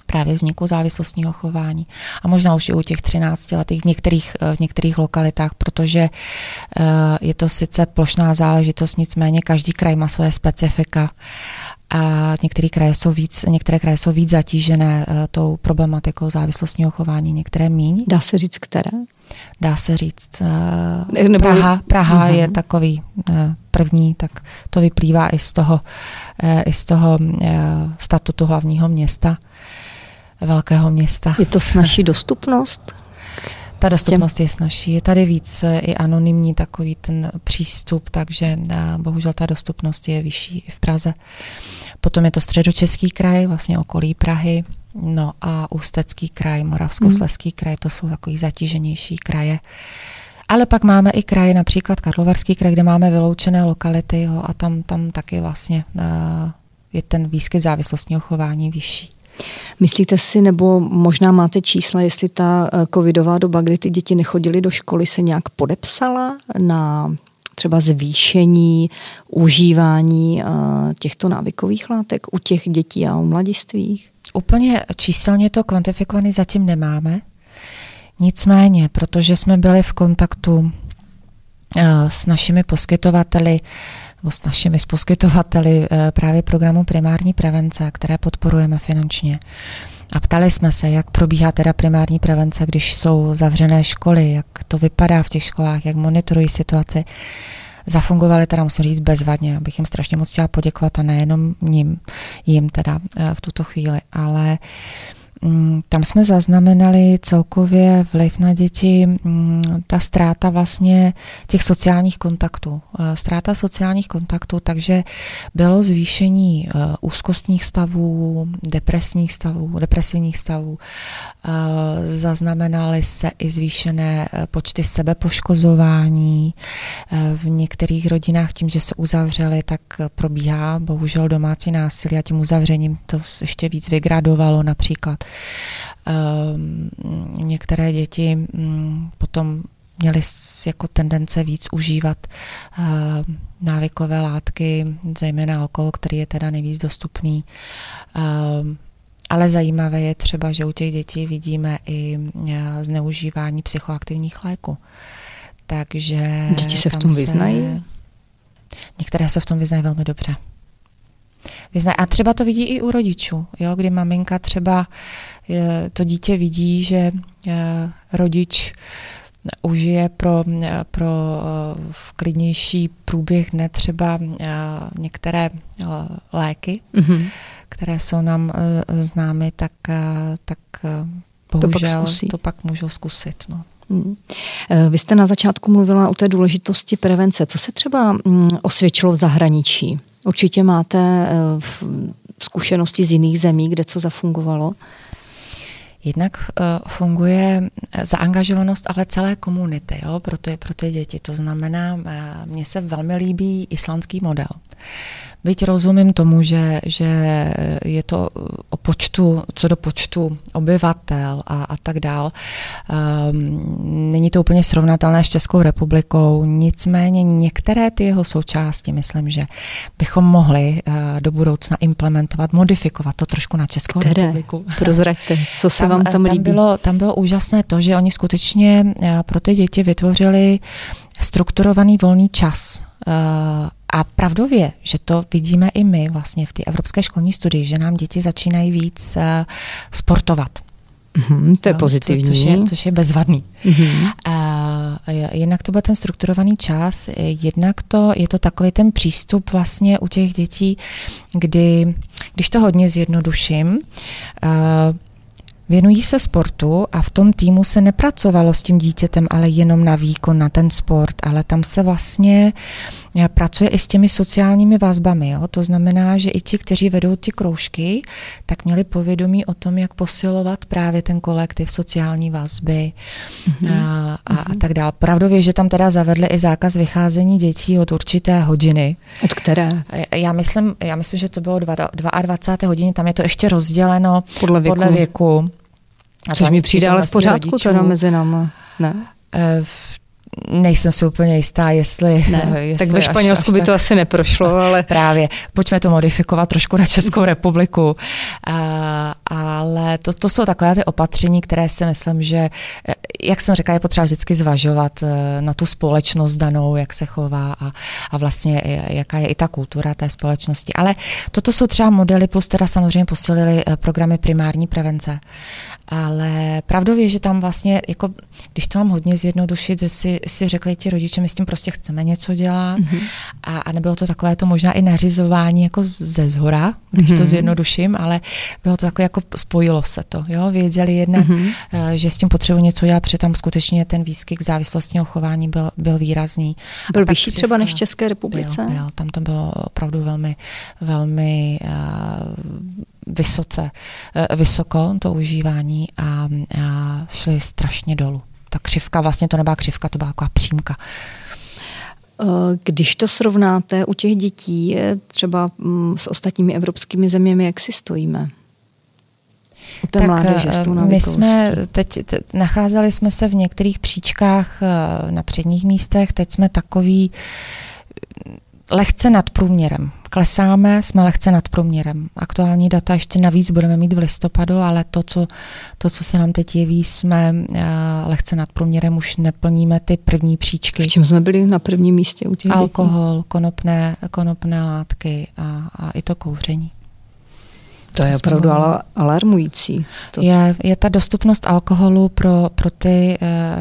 právě vzniku závislostního chování. A možná už i u těch 13 letých v některých, v některých lokalitách, protože je to sice plošná záležitost, nicméně každý kraj má svoje specifika a některé kraje jsou víc, některé kraje jsou víc zatížené uh, tou problematikou závislostního chování, některé míň. Dá se říct, které? Dá se říct. Uh, Nebo... Praha, Praha uh-huh. je takový uh, první, tak to vyplývá i z toho, i z toho statutu hlavního města, velkého města. Je to snažší dostupnost? Ta dostupnost těm... je snažší. Je tady víc i anonymní takový ten přístup, takže bohužel ta dostupnost je vyšší i v Praze. Potom je to středočeský kraj, vlastně okolí Prahy, no a Ústecký kraj, Moravskosleský hmm. kraj, to jsou takový zatíženější kraje. Ale pak máme i kraje, například Karlovarský kraj, kde máme vyloučené lokality jo, a tam, tam taky vlastně uh, je ten výskyt závislostního chování vyšší. Myslíte si, nebo možná máte čísla, jestli ta eh, covidová doba, kdy ty děti nechodily do školy, se nějak podepsala na třeba zvýšení užívání eh, těchto návykových látek u těch dětí a u mladistvých? Úplně číselně to kvantifikovaný zatím nemáme. Nicméně, protože jsme byli v kontaktu eh, s našimi poskytovateli, s našimi poskytovateli eh, právě programu primární prevence, které podporujeme finančně. A ptali jsme se, jak probíhá teda primární prevence, když jsou zavřené školy, jak to vypadá v těch školách, jak monitorují situaci. Zafungovaly teda, musím říct, bezvadně, abych jim strašně moc chtěla poděkovat a nejenom ním, jim teda eh, v tuto chvíli, ale uh, tam jsme zaznamenali celkově vliv na děti, mm, ta ztráta vlastně těch sociálních kontaktů. Eh, ztráta sociálních kontaktů, takže bylo zvýšení eh, úzkostních stavů, depresních stavů, depresivních stavů. Eh, zaznamenaly se i zvýšené počty sebepoškozování. V některých rodinách tím, že se uzavřeli, tak probíhá bohužel domácí násilí a tím uzavřením to ještě víc vygradovalo například. Ehm, některé děti mm, potom měly jako tendence víc užívat ehm, návykové látky, zejména alkohol, který je teda nejvíc dostupný. Ehm, ale zajímavé je třeba, že u těch dětí vidíme i e, zneužívání psychoaktivních léků. Takže děti se v tom vyznají? Některé se v tom vyznají velmi dobře. Vyznají. A třeba to vidí i u rodičů, jo, kdy maminka třeba to dítě vidí, že rodič užije pro, pro klidnější průběh dne třeba některé léky, mm-hmm. které jsou nám známy, tak, tak bohužel to pak, to pak můžou zkusit. No. E, vy jste na začátku mluvila o té důležitosti prevence. Co se třeba mm, osvědčilo v zahraničí? Určitě máte e, zkušenosti z jiných zemí, kde co zafungovalo? Jednak uh, funguje zaangažovanost ale celé komunity jo, pro, ty, pro ty děti. To znamená, mně se velmi líbí islandský model. Byť rozumím tomu, že, že je to o počtu, co do počtu obyvatel a, a tak dál. Um, není to úplně srovnatelné s Českou republikou, nicméně některé ty jeho součásti, myslím, že bychom mohli uh, do budoucna implementovat, modifikovat to trošku na Českou Které? republiku. Prozraďte, co se tam, vám tam líbí? Tam bylo, tam bylo úžasné to, že oni skutečně uh, pro ty děti vytvořili strukturovaný volný čas. A pravdově, že to vidíme i my vlastně v té evropské školní studii, že nám děti začínají víc uh, sportovat. Mm-hmm, to je no, pozitivní. Co, což, je, což je bezvadný. Mm-hmm. Uh, jednak to byl ten strukturovaný čas, jednak to je to takový ten přístup vlastně u těch dětí, kdy, když to hodně zjednoduším, uh, Věnují se sportu a v tom týmu se nepracovalo s tím dítětem, ale jenom na výkon, na ten sport, ale tam se vlastně eh, pracuje i s těmi sociálními vazbami. Jo? To znamená, že i ti, kteří vedou ty kroužky, tak měli povědomí o tom, jak posilovat právě ten kolektiv, sociální vazby mm-hmm. a, a, a tak dále. Pravdově, že tam teda zavedli i zákaz vycházení dětí od určité hodiny. Od které? Já myslím, já myslím že to bylo 22 hodiny, tam je to ještě rozděleno podle věku. Podle věku. A Což mi přijde ale v pořádku rodičů. teda mezi námi, ne? Uh, Nejsem si úplně jistá, jestli... Ne, [laughs] jestli tak ve Španělsku až, až by tak... to asi neprošlo, [laughs] ale... Právě. Pojďme to modifikovat trošku na Českou republiku. Uh, ale to, to jsou takové ty opatření, které si myslím, že, eh, jak jsem řekla, je potřeba vždycky zvažovat na tu společnost danou, jak se chová a, a vlastně jaká je i ta kultura té společnosti. Ale toto jsou třeba modely, plus teda samozřejmě posilili programy primární prevence. Ale pravdově, že tam vlastně, jako, když to mám hodně zjednodušit, že si, si řekli ti rodiče, my s tím prostě chceme něco dělat mm-hmm. a, a nebylo to takové to možná i nařizování jako ze zhora, když mm-hmm. to mhm. zjednoduším, ale bylo to takové jako spojilo se to, jo, věděli jednak, mm-hmm. že s tím potřebuji něco dělat, protože tam skutečně ten výskyt závislostního chování byl, byl výrazný. Byl vyšší třeba než v České republice? Byl, byl, tam to bylo opravdu velmi, velmi uh, vysoce, eh, vysoko to užívání a, a šli strašně dolů. Ta křivka, vlastně to nebyla křivka, to byla taková přímka. Eh, když to srovnáte u těch dětí třeba mm, s ostatními evropskými zeměmi, jak si stojíme? U té tak mládeže, s tou eh, my jsme teď, teď nacházeli jsme se v některých příčkách na předních místech, teď jsme takový lehce nad průměrem. Klesáme, jsme lehce nad průměrem. Aktuální data ještě navíc budeme mít v listopadu, ale to, co, to, co se nám teď jeví, jsme uh, lehce nad průměrem, už neplníme ty první příčky. V čem jsme byli na prvním místě u těch Alkohol, dětí? konopné, konopné látky a, a i to kouření. To je opravdu ale alarmující. To... Je, je ta dostupnost alkoholu pro, pro ty e,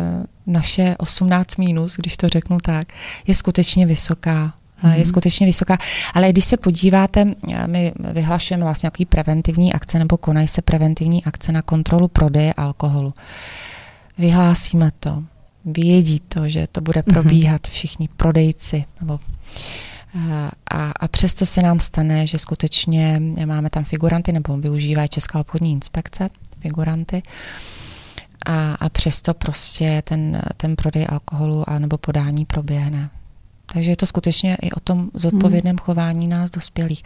naše 18 minus, když to řeknu tak, je skutečně vysoká mm-hmm. je skutečně vysoká. Ale když se podíváte, my vyhlašujeme vlastně nějaký preventivní akce nebo konají se preventivní akce na kontrolu prodeje alkoholu. Vyhlásíme to, vědí to, že to bude mhm. probíhat všichni prodejci nebo a, a přesto se nám stane, že skutečně máme tam figuranty, nebo využívají Česká obchodní inspekce figuranty, a, a přesto prostě ten, ten prodej alkoholu a nebo podání proběhne. Takže je to skutečně i o tom zodpovědném hmm. chování nás dospělých.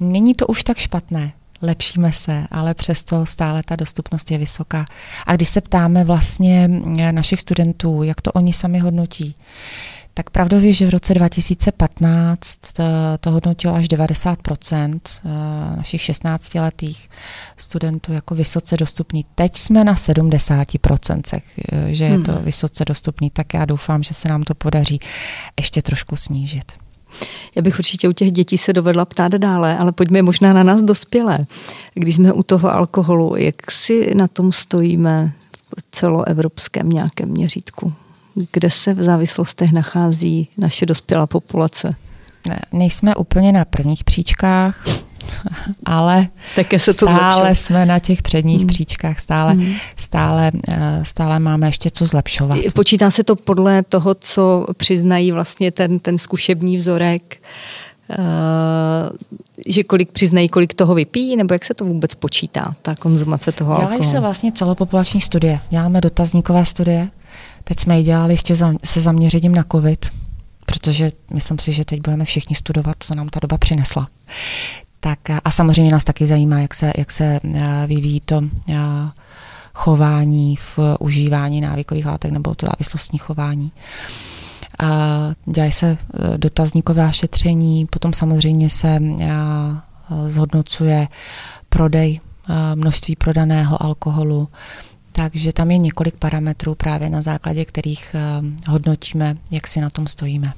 Není to už tak špatné, lepšíme se, ale přesto stále ta dostupnost je vysoká. A když se ptáme vlastně našich studentů, jak to oni sami hodnotí, tak pravdově, že v roce 2015 to hodnotilo až 90 eh, našich 16-letých studentů jako vysoce dostupný. Teď jsme na 70 eh, že je to hmm. vysoce dostupný, tak já doufám, že se nám to podaří ještě trošku snížit. Já bych určitě u těch dětí se dovedla ptát dále, ale pojďme možná na nás dospělé. Když jsme u toho alkoholu, jak si na tom stojíme v celoevropském nějakém měřítku? Kde se v závislostech nachází naše dospělá populace? Ne, nejsme úplně na prvních příčkách, [laughs] ale Také se to stále zlepšil. jsme na těch předních hmm. příčkách, stále, hmm. stále, eh, stále máme ještě co zlepšovat. Počítá se to podle toho, co přiznají vlastně ten, ten zkušební vzorek, eh, že kolik přiznají, kolik toho vypíjí, nebo jak se to vůbec počítá, ta konzumace toho Dělají alkoholu? se vlastně celopopulační studie. Děláme dotazníkové studie, Teď jsme ji dělali ještě za, se zaměřením na COVID, protože myslím si, že teď budeme všichni studovat, co nám ta doba přinesla. Tak a samozřejmě nás taky zajímá, jak se, jak se eh, vyvíjí to eh, chování v užívání návykových látek nebo to závislostní chování. A dělají se eh, dotazníkové šetření, potom samozřejmě se zhodnocuje prodej, množství prodaného alkoholu, takže tam je několik parametrů právě na základě kterých eh, hodnotíme, jak si na tom stojíme.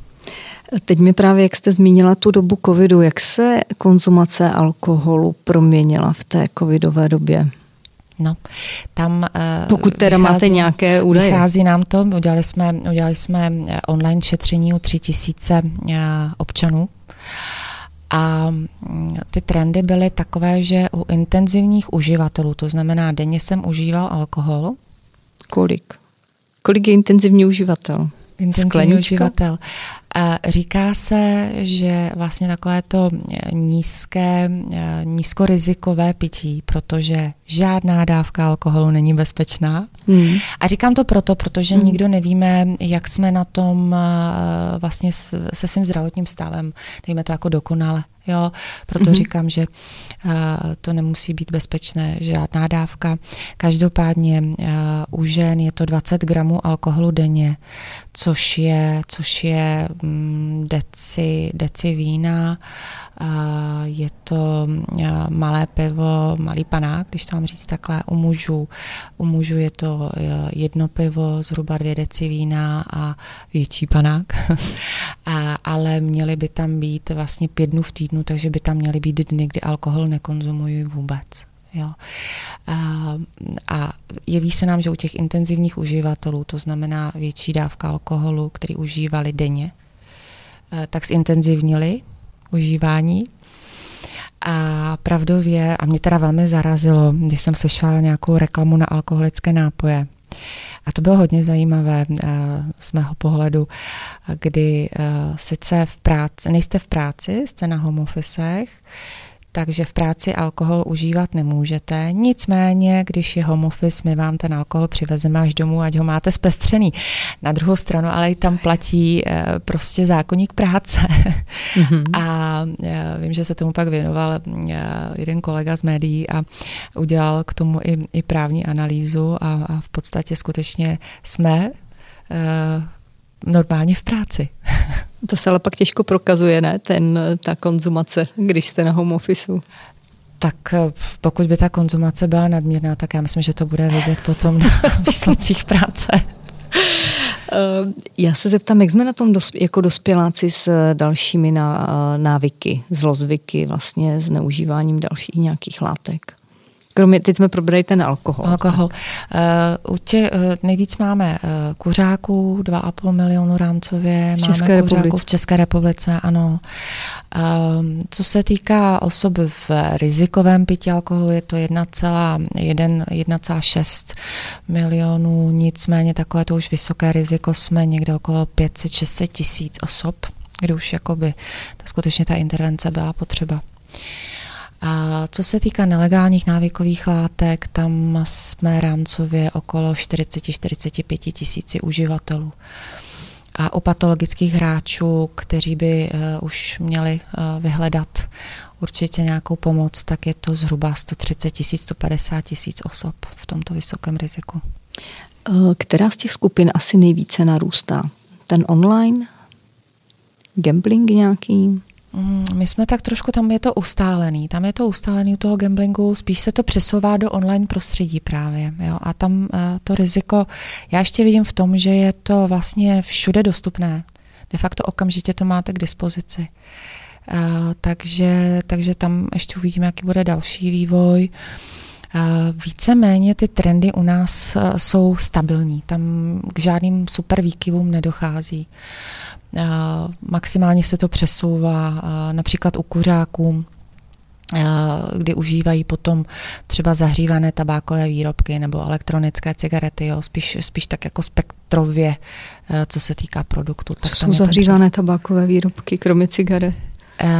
Teď mi právě, jak jste zmínila tu dobu covidu, jak se konzumace alkoholu proměnila v té covidové době? No, tam uh, Pokud teda vychází, máte nějaké údaje. Vychází nám to, udělali jsme, udělali jsme eh, online šetření u tři tisíce občanů a mm, ty trendy byly takové, že u intenzivních uživatelů, to znamená denně jsem užíval alkohol. Kolik? Kolik je intenzivní uživatel? Intenzivní uživatel. Říká se, že vlastně takové to nízké, nízkorizikové pití, protože žádná dávka alkoholu není bezpečná. Hmm. A říkám to proto, protože hmm. nikdo nevíme, jak jsme na tom vlastně se svým zdravotním stavem, dejme to jako dokonale. Jo, proto mm-hmm. říkám, že uh, to nemusí být bezpečné, žádná dávka. Každopádně uh, u žen je to 20 gramů alkoholu denně, což je, což je um, deci, deci vína, je to malé pivo, malý panák, když to mám říct takhle, u mužů. U mužů je to e, jedno pivo, zhruba dvě deci vína a větší panák. [laughs] a, ale měly by tam být vlastně pět dnů v týdnu, takže by tam měly být dny, kdy alkohol nekonzumují vůbec. Jo. A, a jeví se nám, že u těch intenzivních uživatelů, to znamená větší dávka alkoholu, který užívali denně, tak zintenzivnili užívání. A pravdově, a mě teda velmi zarazilo, když jsem slyšela nějakou reklamu na alkoholické nápoje, a to bylo hodně zajímavé z mého pohledu, kdy sice v práci, nejste v práci, jste na home officech, takže v práci alkohol užívat nemůžete. Nicméně, když je home office, my vám ten alkohol přivezeme až domů, ať ho máte zpestřený. Na druhou stranu, ale i tam platí eh, prostě zákonník práce. Mm-hmm. [laughs] A eh, vím, že se tomu pak věnoval eh, jeden kolega z médií a udělal k tomu i, i právní analýzu a, a v podstatě skutečně jsme normálně v práci. [laughs] To se ale pak těžko prokazuje, ne, ten, ta konzumace, když jste na home officeu. Tak eh, pokud by ta konzumace byla nadměrná, tak já myslím, že to bude vidět potom na [laughs] výsledcích práce. Eh, já se zeptám, jak jsme na tom jako dospěláci s dalšími návyky, zlozvyky, vlastně s neužíváním dalších nějakých látek? Kromě, teď jsme probrali ten alkohol. Alkohol. Uh, u tě, uh, nejvíc máme uh, kuřáků, 2,5 milionu rámcově. V České máme kuřáků v České republice, ano. Uh, co se týká osob v rizikovém pití alkoholu, je to 1,6 milionů, nicméně takové to už vysoké riziko jsme někde okolo 500-600 tisíc osob, kdy už jakoby ta, skutečně ta intervence byla potřeba. A co se týká nelegálních návykových látek, tam jsme rámcově okolo 40-45 tisíci uživatelů. A u patologických hráčů, kteří by uh, už měli uh, vyhledat určitě nějakou pomoc, tak je to zhruba 130 tisíc, 150 tisíc osob v tomto vysokém riziku. Eh, která z těch skupin asi nejvíce narůstá? Ten online? Gambling nějaký? Mm, my jsme tak trošku, tam je to ustálený, tam je to ustálený u toho gamblingu, spíš se to přesouvá do online prostředí právě. Jo? A tam uh, to riziko, já ještě vidím v tom, že je to vlastně všude dostupné. De facto okamžitě to máte k dispozici. Uh, takže, takže tam ještě uvidíme, jaký bude další vývoj. Uh, víceméně ty trendy u nás uh, jsou stabilní, tam k žádným super výkyvům nedochází. Maximálně se to přesouvá například u kuřáků, kdy užívají potom třeba zahřívané tabákové výrobky nebo elektronické cigarety, jo, spíš, spíš tak jako spektrově, co se týká produktu. Co tak jsou zahřívané tabákové výrobky, kromě cigaret? Uh,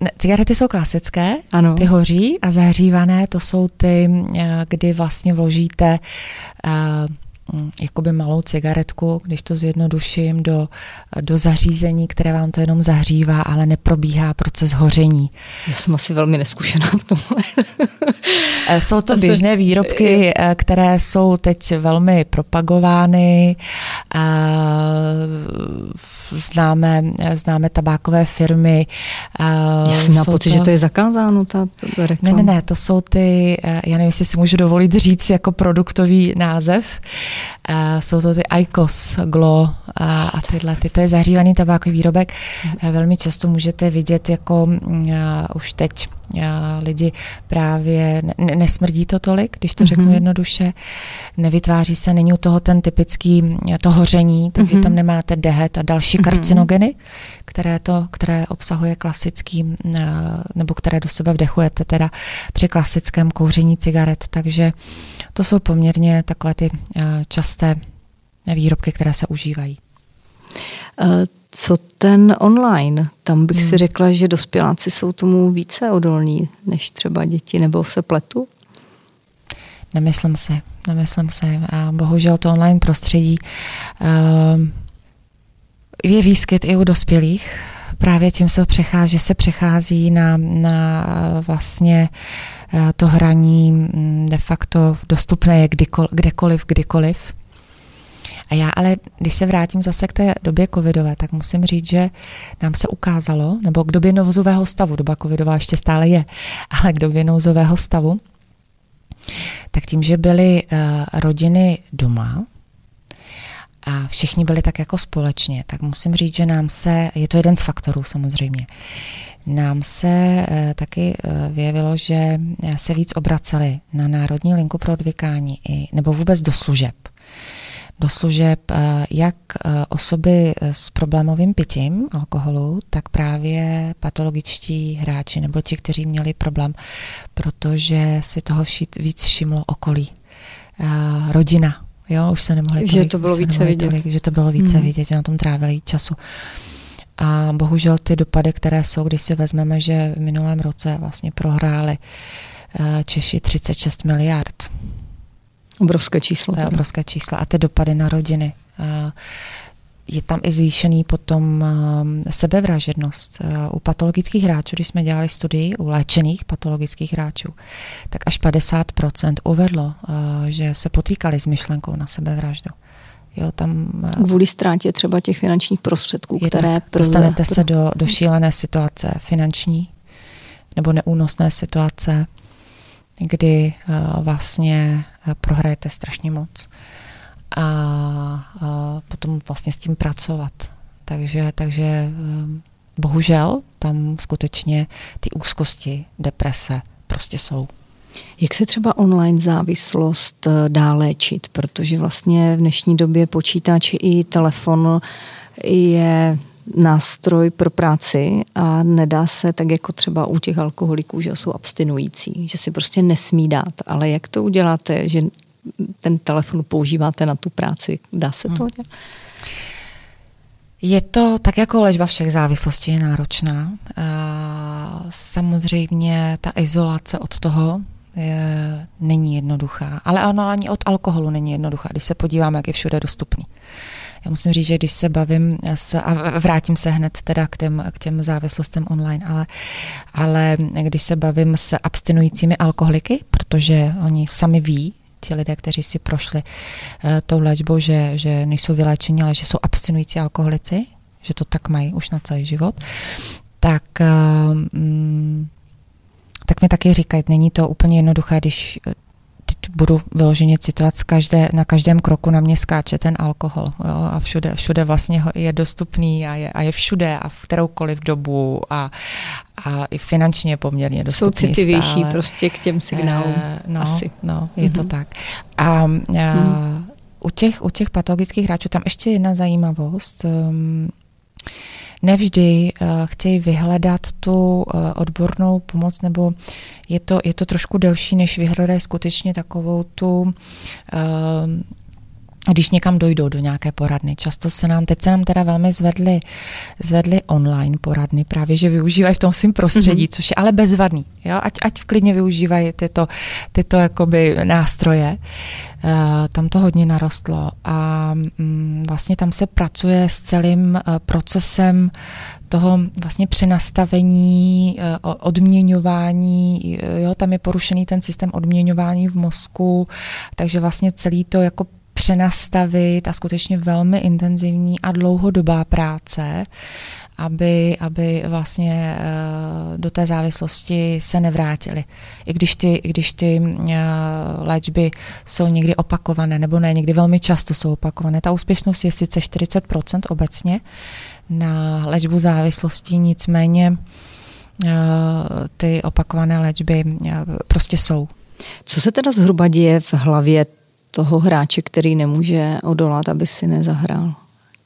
ne, cigarety jsou klasické, ano. ty hoří a zahřívané to jsou ty, kdy vlastně vložíte uh, jakoby malou cigaretku, když to zjednoduším, do, do zařízení, které vám to jenom zahřívá, ale neprobíhá proces hoření. Já jsem asi velmi neskušená v tomhle. [laughs] Eh, jsou to běžné výrobky, eh, které jsou teď velmi propagovány. Eh, známe, známe tabákové firmy. Já jsem měla pocit, to... že to je zakázáno, ta reklama. Ne, ne, ne, to jsou ty, já nevím, jestli si můžu dovolit říct jako produktový název, Uh, jsou to ty ICOS, Glo a, a tyhle. Ty, to je zahřívaný tabákový výrobek. Uh, velmi často můžete vidět jako uh, už teď lidi právě ne, nesmrdí to tolik, když to mm-hmm. řeknu jednoduše, nevytváří se, není u toho ten typický to hoření, takže mm-hmm. tam nemáte dehet a další mm-hmm. karcinogeny, které to, které obsahuje klasický, nebo které do sebe vdechujete teda při klasickém kouření cigaret, takže to jsou poměrně takové ty časté výrobky, které se užívají. Co ten online? Tam bych hmm. si řekla, že dospěláci jsou tomu více odolní než třeba děti, nebo se pletu? Nemyslím si, nemyslím si. A bohužel to online prostředí uh, je výskyt i u dospělých. Právě tím se přechází, že se přechází na, na vlastně uh, to hraní mm, de facto dostupné je kdykoliv, kdekoliv, kdykoliv. A já ale, když se vrátím zase k té době covidové, tak musím říct, že nám se ukázalo, nebo k době nouzového stavu, doba covidová ještě stále je, ale k době nouzového stavu, tak tím, že byly uh, rodiny doma, a všichni byli tak jako společně, tak musím říct, že nám se, je to jeden z faktorů samozřejmě, nám se taky vyjevilo, že se víc obraceli na Národní linku pro odvykání i, nebo vůbec do služeb do služeb eh, jak eh, osoby s problémovým pitím alkoholu, tak právě patologičtí hráči nebo ti, kteří měli problém, protože si toho víc všimlo okolí. Eh, rodina, jo, už se nemohli že tolik, to bylo více vidět. Tolik, že to bylo více hmm. vidět, že na tom trávili času. A bohužel ty dopady, které jsou, když si vezmeme, že v minulém roce vlastně prohráli Češi 36 miliard Obrovské číslo. To je obrovské číslo. A ty dopady na rodiny. Je tam i zvýšený potom sebevražednost. U patologických hráčů, když jsme dělali studii u léčených patologických hráčů, tak až 50% uvedlo, že se potýkali s myšlenkou na sebevraždu. Jo, tam, Kvůli ztrátě třeba těch finančních prostředků, které... Pro, dostanete pro... se do, do šílené situace finanční nebo neúnosné situace, kdy uh, vlastně uh, prohrajete strašně moc a uh, potom vlastně s tím pracovat. Takže, takže uh, bohužel tam skutečně ty úzkosti, deprese prostě jsou. Jak se třeba online závislost dá léčit? Protože vlastně v dnešní době počítač i telefon je nástroj pro práci a nedá se tak jako třeba u těch alkoholiků, že jsou abstinující, že si prostě nesmí dát. Ale jak to uděláte, že ten telefon používáte na tu práci? Dá se to? Hmm. Je to tak jako léčba všech závislostí je náročná. Samozřejmě ta izolace od toho je, není jednoduchá, ale ono ani od alkoholu není jednoduchá, když se podíváme, jak je všude dostupný. Já musím říct, že když se bavím s, a vrátím se hned teda k těm, k těm závislostem online, ale, ale když se bavím s abstinujícími alkoholiky, protože oni sami ví, ti lidé, kteří si prošli uh, tou léčbou, že, že nejsou vyléčení, ale že jsou abstinující alkoholici, že to tak mají už na celý život, tak uh, tak mi taky říkají, není to úplně jednoduché, když teď budu vyloženě citovat, z každé, na každém kroku na mě skáče ten alkohol jo, a všude, všude vlastně je dostupný a je, a je všude a v kteroukoliv dobu a, a i finančně poměrně dostupný Jsou citlivější stále. prostě k těm signálům. E, no, asi. No, je mm-hmm. to mhm. tak. A, a mm. u, těch, u těch patologických hráčů tam ještě jedna zajímavost. Um, nevždy uh, chtějí vyhledat tu uh, odbornou pomoc, nebo je to, je to trošku delší, než vyhledají skutečně takovou tu uh, když někam dojdou do nějaké poradny. Často se nám, teď se nám teda velmi zvedly, zvedly online poradny, právě že využívají v tom svém prostředí, mm-hmm. což je ale bezvadný. Jo? Ať, ať v klidně využívají tyto, tyto jakoby nástroje. Uh, tam to hodně narostlo a um, vlastně tam se pracuje s celým uh, procesem toho vlastně přenastavení, uh, odměňování, jo, tam je porušený ten systém odměňování v mozku, takže vlastně celý to jako přenastavit a skutečně velmi intenzivní a dlouhodobá práce, aby, aby vlastně eh, do té závislosti se nevrátili. I když ty, i když ty eh, léčby jsou někdy opakované, nebo ne, někdy velmi často jsou opakované. Ta úspěšnost je sice 40% obecně na léčbu závislostí, nicméně eh, ty opakované léčby prostě jsou. Co se teda zhruba děje v hlavě toho hráče, který nemůže odolat, aby si nezahrál.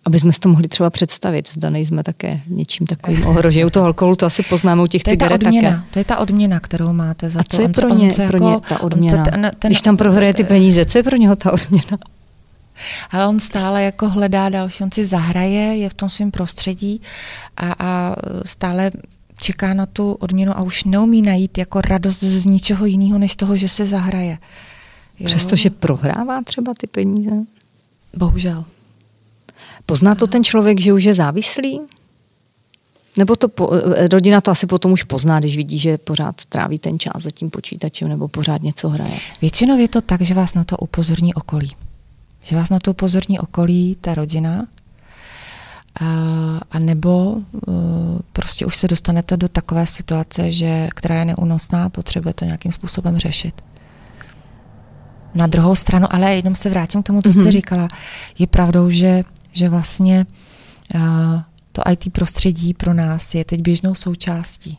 Aby jsme si to mohli třeba představit, zda nejsme také něčím takovým [laughs] ohroženým. U toho alkoholu to asi poznáme u těch to cigaret odměna, také. To je ta odměna, kterou máte za A to. co je pro ně, pro jako, ně ta odměna? Ten, ten, Když tam prohraje ty peníze, co je pro něho ta odměna? Ale on stále jako hledá další, on si zahraje, je v tom svém prostředí a, a stále čeká na tu odměnu a už neumí najít jako radost z ničeho jiného, než toho, že se zahraje. Přestože prohrává třeba ty peníze? Bohužel. Pozná to ten člověk, že už je závislý? Nebo to po, eh, rodina to asi potom už pozná, když vidí, že pořád tráví ten čas za tím počítačem nebo pořád něco hraje. Většinou je to tak, že vás na to upozorní okolí. Že vás na to upozorní okolí, ta rodina, a, a nebo uh, prostě už se dostanete do takové situace, že, která je neúnosná, potřebuje to nějakým způsobem řešit. Na druhou stranu, ale jenom se vrátím k tomu, co jste mm-hmm. říkala, je pravdou, že, že vlastně uh, To IT prostředí pro nás je teď běžnou součástí.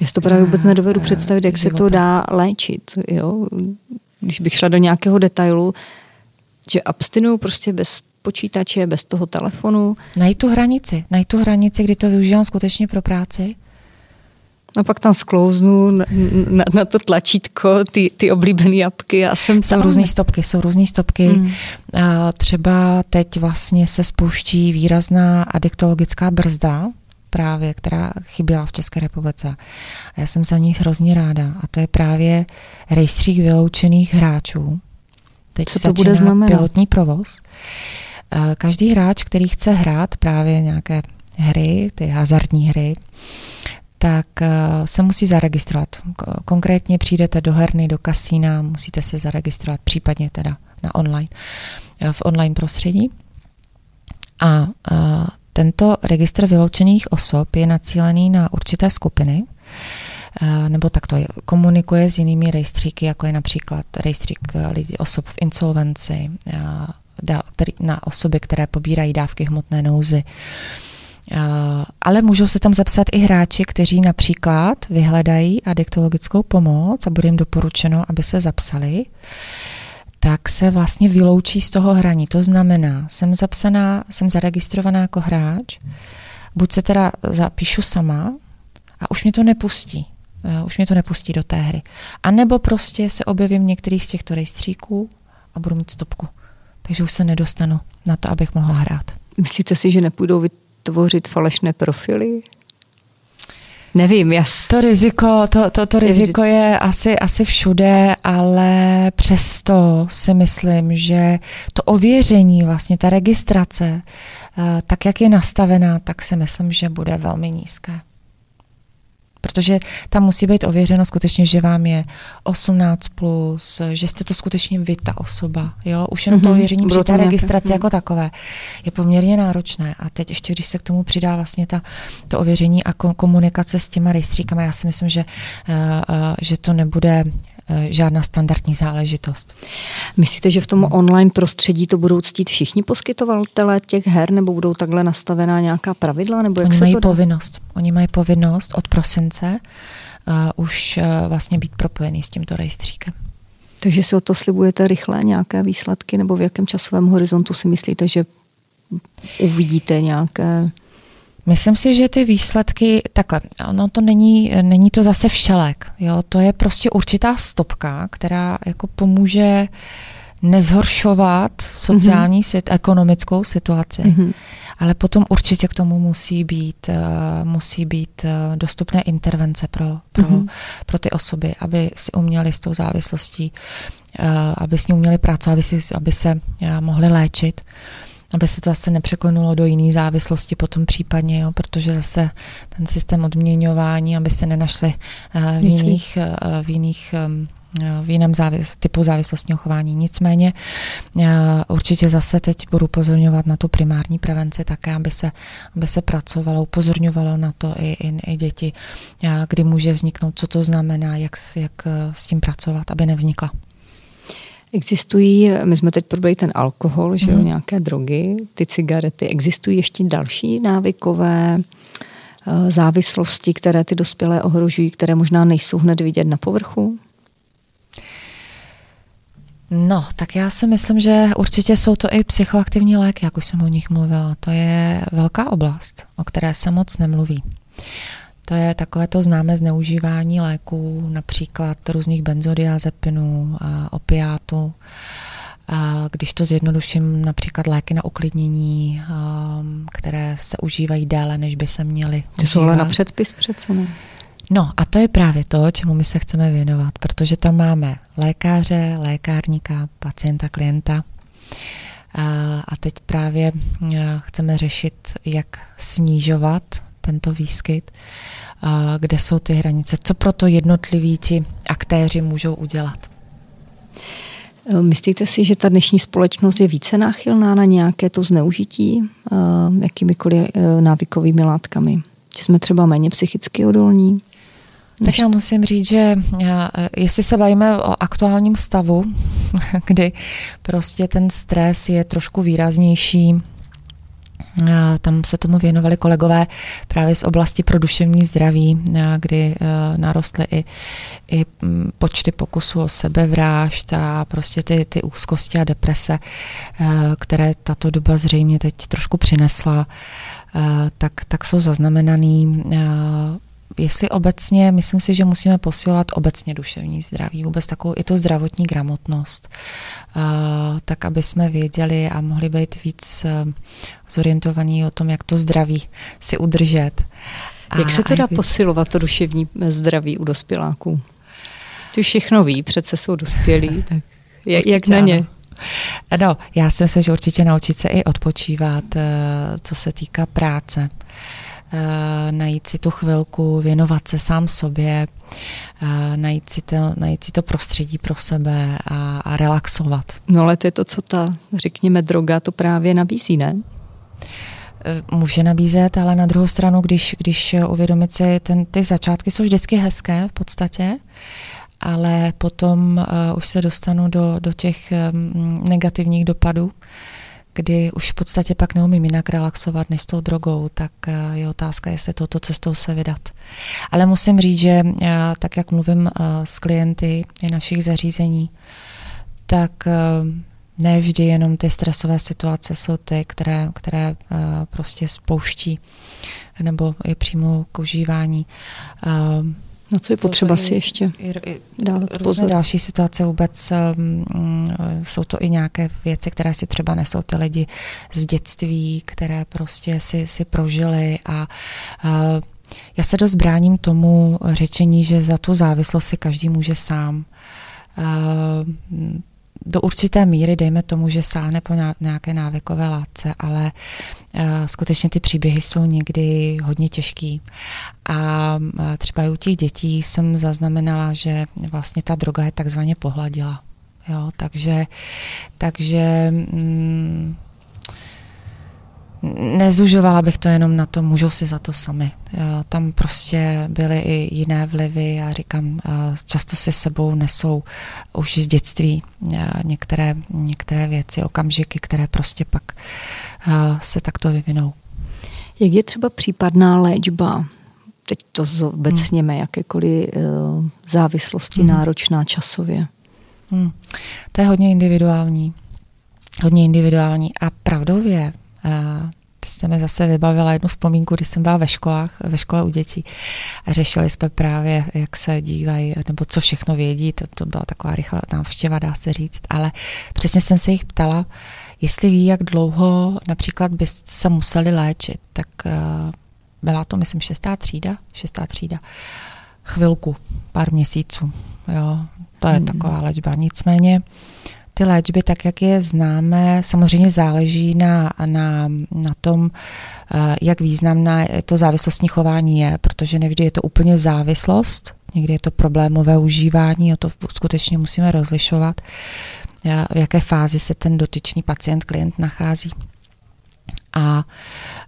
Já si to právě vůbec nedovedu představit, jak života. se to dá léčit. Jo? Když bych šla do nějakého detailu, že abstinuju prostě bez počítače, bez toho telefonu. Najít tu hranici, najít tu hranici, kdy to využívám skutečně pro práci. A pak tam sklouznu na, na, na to tlačítko, ty, ty oblíbené jabky a jsem Jsou různé stopky, jsou různé stopky. Hmm. A třeba teď vlastně se spouští výrazná adiktologická brzda, právě, která chyběla v České republice. A já jsem za ní hrozně ráda. A to je právě rejstřík vyloučených hráčů. Teď Co to bude znamenat? pilotní provoz. Každý hráč, který chce hrát právě nějaké hry, ty hazardní hry, tak se musí zaregistrovat. Konkrétně přijdete do herny, do kasína, musíte se zaregistrovat, případně teda na online, v online prostředí. A tento registr vyloučených osob je nacílený na určité skupiny, eh, nebo takto komunikuje s jinými rejstříky, jako je například rejstřík lidí, osob v insolvenci, eh, na osoby, které pobírají dávky hmotné nouzy. Eh, ale můžou se tam zapsat i hráči, kteří například vyhledají adiktologickou pomoc a bude jim doporučeno, aby se zapsali tak se vlastně vyloučí z toho hraní. To znamená, jsem zapsaná, jsem zaregistrovaná jako hráč, buď se teda zapíšu sama a už mě to nepustí. Eh, už mě to nepustí do té hry. A nebo prostě se objevím některý z těchto rejstříků a budu mít stopku. Takže už se nedostanu na to, abych mohla hrát. Myslíte si, že nepůjdou vytvořit falešné profily? Nevím, jas. To riziko, to, to, to riziko je asi, asi všude, ale přesto si myslím, že to ověření, vlastně ta registrace, eh, tak jak je nastavená, tak si myslím, že bude velmi nízké. Protože tam musí být ověřeno skutečně, že vám je 18 plus, že jste to skutečně vy, ta osoba. Jo? Už jenom mm-hmm. to mhm. ověření při té registraci nějaké. jako mhm. takové je poměrně náročné. A teď ještě, když se k tomu přidá vlastně ta, to ověření a komunikace s těma rejstříkama, já si myslím, že, uh, uh, že to nebude žádná standardní záležitost. Myslíte, že v tom online prostředí to budou ctít všichni poskytovatelé těch her, nebo budou takhle nastavená nějaká pravidla? Nebo jak Oni se mají to povinnost. Oni mají povinnost od prosince uh, už uh, vlastně být propojený s tímto rejstříkem. Takže si o to slibujete rychle nějaké výsledky, nebo v jakém časovém horizontu si myslíte, že uvidíte nějaké Myslím si, že ty výsledky, takhle, ono to není, není to zase všelek, jo, to je prostě určitá stopka, která jako pomůže nezhoršovat sociální, mm-hmm. sit, ekonomickou situaci. Mm-hmm. Ale potom určitě k tomu musí být, uh, musí být uh, dostupné intervence pro, pro, mm-hmm. pro ty osoby, aby si uměli s tou závislostí, uh, aby s ní uměli pracovat, aby, si, aby se uh, mohli léčit. Uh, aby se to zase nepřeklenulo do jiné závislosti potom případně, jo, protože zase ten systém odměňování, aby se nenašli uh, v jiných, uh, v jiných um, v jiném závis, typu závislostního chování. Nicméně určitě zase teď budu upozorňovat na tu primární prevenci také, aby se, aby se pracovalo, upozorňovalo na to i, i, i děti, kdy může vzniknout, co to znamená, jak, jak s tím pracovat, aby nevznikla. Existují, my jsme teď probrali ten alkohol, že jo, mm. nějaké drogy, ty cigarety. Existují ještě další návykové uh, závislosti, které ty dospělé ohrožují, které možná nejsou hned vidět na povrchu? No, tak já si myslím, že určitě jsou to i psychoaktivní léky, jak už jsem o nich mluvila. To je velká oblast, o které se moc nemluví. To je takové to známé zneužívání léků, například různých benzodiazepinů a opiátů. A když to zjednoduším, například léky na uklidnění, um, které se užívají déle, než by se měly. Ty jsou ale na předpis přece ne? No a to je právě to, čemu my se chceme věnovat, protože tam máme lékaře, lékárníka, pacienta, klienta. A teď právě chceme řešit, jak snižovat tento výskyt kde jsou ty hranice, co proto jednotliví ti aktéři můžou udělat. E, myslíte si, že ta dnešní společnost je více náchylná na nějaké to zneužití e, jakýmikoliv e, návykovými látkami? Že jsme třeba méně psychicky odolní? Tak já musím říct, že jestli se bavíme o aktuálním stavu, [laughs] kdy prostě ten stres je trošku výraznější, Tam se tomu věnovali kolegové právě z oblasti pro duševní zdraví, kdy narostly i, i počty pokusů o sebevrážd a prostě ty, ty úzkosti a deprese, které tato doba zřejmě teď trošku přinesla, tak, tak jsou zaznamenaný jestli obecně, myslím si, že musíme posilovat obecně duševní zdraví, vůbec takovou i tu zdravotní gramotnost, tak aby jsme věděli a mohli být víc e, zorientovaní o tom, jak to zdraví si udržet. Jak se to dá posilovat, to duševní zdraví u dospěláků? Ty všechno ví, přece jsou dospělí, [laughs] tak jak, jak na ně? No, já si myslím, že určitě naučit se i odpočívat, e, co se týká práce. Eh, najít si tu chvilku, věnovat se sám sobě, eh, najít si to, najít si to prostředí pro sebe a, a relaxovat. No ale to je to, co ta, řekněme, droga to právě nabízí, ne? Eh, může nabízet, ale na druhou stranu, když, když uvědomit si, ten, ty začátky jsou vždycky hezké v podstatě, ale potom uh, už se dostanu do, do těch um, negativních dopadů, kdy už v podstatě pak neumím jinak relaxovat než s tou drogou, tak eh, je otázka, jestli touto cestou se vydat. Ale musím říct, že eh, tak, jak mluvím eh, s klienty našich zařízení, tak ne vždy jenom ty stresové situace jsou ty, které, které prostě spouští nebo je přímo k užívání. Na co je potřeba si ještě dávat pozor? další situace vůbec, um, jsou to i nějaké věci, které si třeba nesou ty lidi z dětství, které prostě si, si prožili a uh, já se dost bráním tomu řečení, že za tu závislost si každý může sám. Uh, do určité míry, dejme tomu, že sáhne po nějaké návykové látce, ale uh, skutečně ty příběhy jsou někdy hodně těžký. A uh, třeba i u těch dětí jsem zaznamenala, že vlastně ta droga je takzvaně pohladila. Jo, takže, takže mm, nezužovala bych to jenom na to, můžou si za to sami. Tam prostě byly i jiné vlivy a říkám, často si sebou nesou už z dětství některé, některé věci, okamžiky, které prostě pak se takto vyvinou. Jak je třeba případná léčba? Teď to zobecněme, hmm. jakékoliv závislosti hmm. náročná časově. Hmm. To je hodně individuální. Hodně individuální a pravdově Teď jste mi zase vybavila jednu vzpomínku, když jsem byla ve školách, ve škole u dětí. A řešili jsme právě, jak se dívají, nebo co všechno vědí, to, to byla taková rychlá návštěva, dá se říct, ale přesně jsem se jich ptala, jestli ví, jak dlouho například by se museli léčit, tak uh, byla to, myslím, šestá třída, šestá třída, chvilku, pár měsíců, jo, to je hmm. taková léčba. Nicméně ty léčby, tak jak je známe, samozřejmě záleží na, na, na tom, eh, jak významná to závislostní chování je, protože nevždy je to úplně závislost, někdy je to problémové užívání, o to skutečně musíme rozlišovat, eh, v jaké fázi se ten dotyčný pacient, klient nachází. A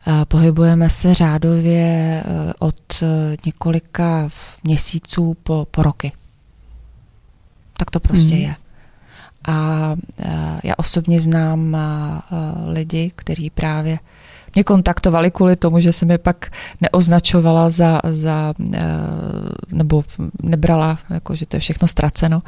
eh, pohybujeme se řádově od několika měsíců po, po roky. Tak to prostě hmm. je. A já osobně znám lidi, kteří právě mě kontaktovali kvůli tomu, že jsem je pak neoznačovala za, za nebo nebrala, jako, že to je všechno ztraceno.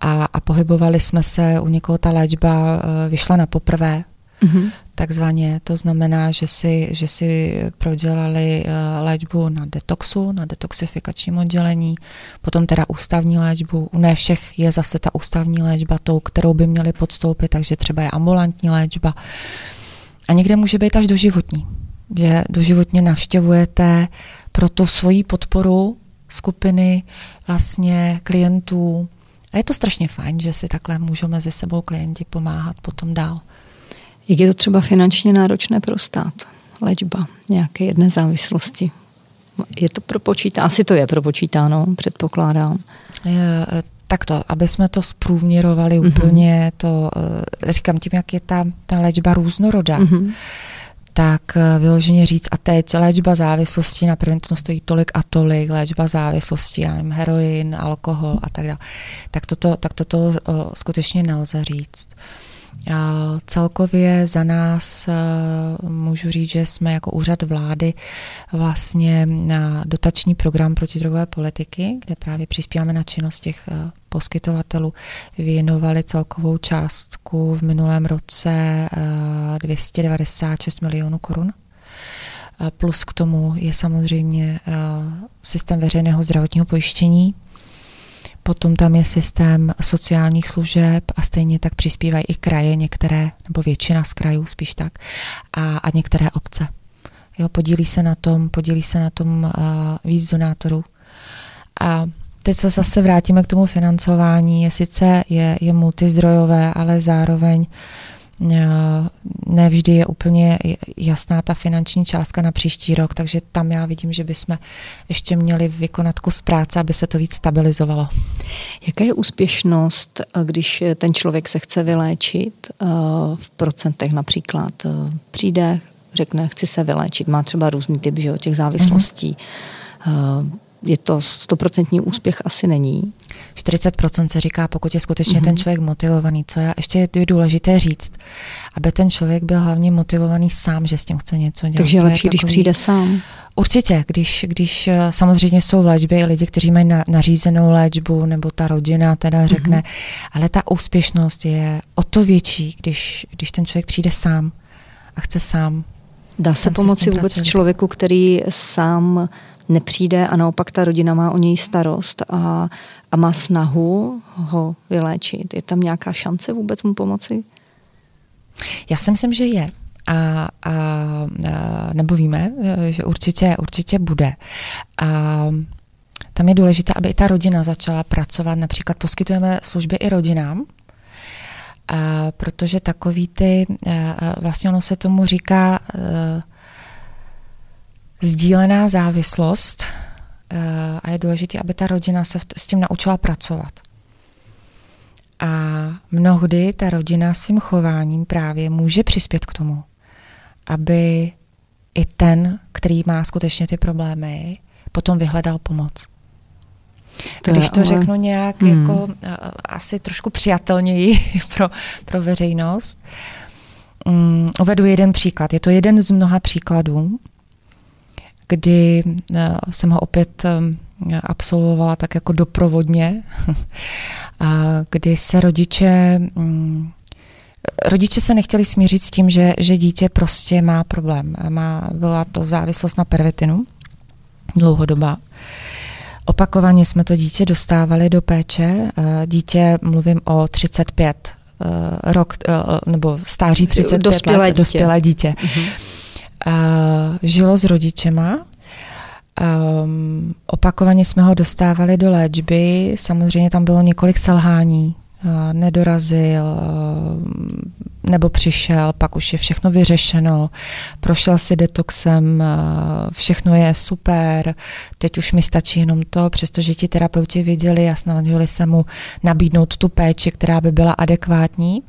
A, a pohybovali jsme se, u někoho ta léčba vyšla na poprvé, mm-hmm. takzvaně. To znamená, že si, že si prodělali uh, léčbu na detoxu, na detoxifikačním oddělení, potom teda ústavní léčbu. U ne všech je zase ta ústavní léčba tou, kterou by měli podstoupit, takže třeba je ambulantní léčba. A někde může být až doživotní, že doživotně navštěvujete pro tu svoji podporu skupiny vlastně klientů. A je to strašně fajn, že si takhle můžou mezi sebou klienti pomáhat potom dál. Jak je to třeba finančně náročné pro stát? Léčba nějaké jedné závislosti. Je to propočítáno? Asi to je propočítáno, předpokládám. Je, takto, aby jsme to zprůměrovali mm-hmm. úplně, to eh, říkám tím, jak je ta, ta léčba různorodá, mm-hmm. tak eh, vyloženě říct, a teď léčba závislosti na preventno stojí tolik a tolik, léčba závislosti, já nevím, heroin, alkohol a tak dále, tak toto, tak toto skutečně nelze říct. A celkově za nás můžu říct, že jsme jako úřad vlády vlastně na dotační program protidrogové politiky, kde právě přispíváme na činnost těch poskytovatelů, věnovali celkovou částku v minulém roce 296 milionů korun. Plus k tomu je samozřejmě systém veřejného zdravotního pojištění, Potom tam je systém sociálních služeb a stejně tak přispívají i kraje, některé, nebo většina z krajů spíš tak, a, a některé obce. Jo, podílí se na tom, podílí se na tom uh, víc donátorů. A teď se zase vrátíme k tomu financování. Je sice je, je multizdrojové, ale zároveň uh, nevždy je úplně jasná ta finanční částka na příští rok, takže tam já vidím, že bychom ještě měli vykonat kus práce, aby se to víc stabilizovalo. Jaká je úspěšnost, eh, když ten člověk se chce vyléčit eh, v procentech například? Přijde, řekne, chci se vyléčit, má třeba různý typ že, těch závislostí. Mm-hmm je to stoprocentní úspěch asi není. 40% se říká, pokud je skutečně mm-hmm. ten člověk motivovaný. Co já ještě je důležité říct, aby ten člověk byl hlavně motivovaný sám, že s tím chce něco dělat. Takže je lepší, je takový... když přijde sám. Určitě, když, když eh, samozřejmě jsou léčby, lidi, kteří mají na, nařízenou léčbu, nebo ta rodina teda řekne, mm-hmm. ale ta úspěšnost je o to větší, když, když ten člověk přijde sám a chce sám. Dá se pomoci vůbec pracovat. člověku, který sám nepřijde a naopak ta rodina má o něj starost a, a má snahu ho vyléčit. Je tam nějaká šance vůbec mu pomoci? Já si myslím, že je. A, a, a nebo víme, že určitě, určitě bude. A tam je důležité, aby i ta rodina začala pracovat. Například poskytujeme služby i rodinám, a protože takový ty, vlastně ono se tomu říká sdílená závislost eh, a je důležité, aby ta rodina se s tím naučila pracovat. A mnohdy ta rodina svým chováním právě může přispět k tomu, aby i ten, který má skutečně ty problémy, potom vyhledal pomoc. To Když to ale... řeknu nějak hmm. jako uh, asi trošku přijatelněji [laughs] pro, pro veřejnost, um, uvedu jeden příklad. Je to jeden z mnoha příkladů, kdy eh, jsem ho opět eh, absolvovala tak jako doprovodně, [laughs] kdy se rodiče mm, Rodiče se nechtěli smířit s tím, že, že dítě prostě má problém. Má, byla to závislost na pervitinu, dlouhodoba. Opakovaně jsme to dítě dostávali do péče. Eh, dítě, mluvím o 35 rok, nebo stáří 35 dospělé let, dítě. dospělé dítě. Uh-huh žilo s rodičema. Um, opakovaně jsme ho dostávali do léčby, samozřejmě tam bylo několik selhání, uh, nedorazil, uh, nebo přišel, pak už je všechno vyřešeno, prošel si detoxem, uh, všechno je super, teď už mi stačí jenom to, přestože ti terapeuti viděli a snažili se mu nabídnout tu péči, která by byla adekvátní.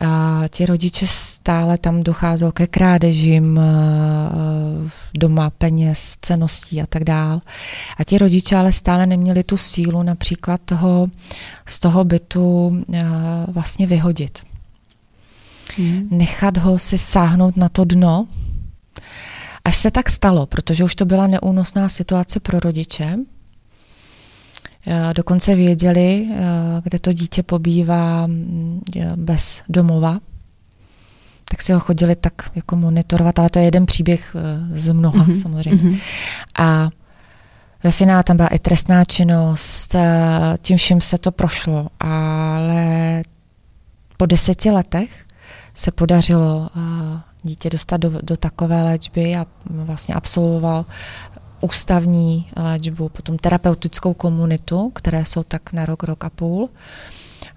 A ti rodiče stále tam docházelo ke krádežím doma peněz, ceností a tak dál. A ti rodiče ale stále neměli tu sílu například toho, z toho bytu vlastně vyhodit. Hmm. Nechat ho si sáhnout na to dno, Až se tak stalo, protože už to byla neúnosná situace pro rodiče, Eh, dokonce věděli, eh, kde to dítě pobývá mm, bez domova, tak si ho chodili tak jako monitorovat, ale to je jeden příběh eh, z mnoha mm-hmm. samozřejmě. Mm-hmm. A ve finále tam byla i trestná činnost, tím vším se to prošlo, ale po deseti letech se podařilo dítě dostat do, do takové léčby a vlastně absolvoval ústavní léčbu, potom terapeutickou komunitu, které jsou tak na rok, rok a půl,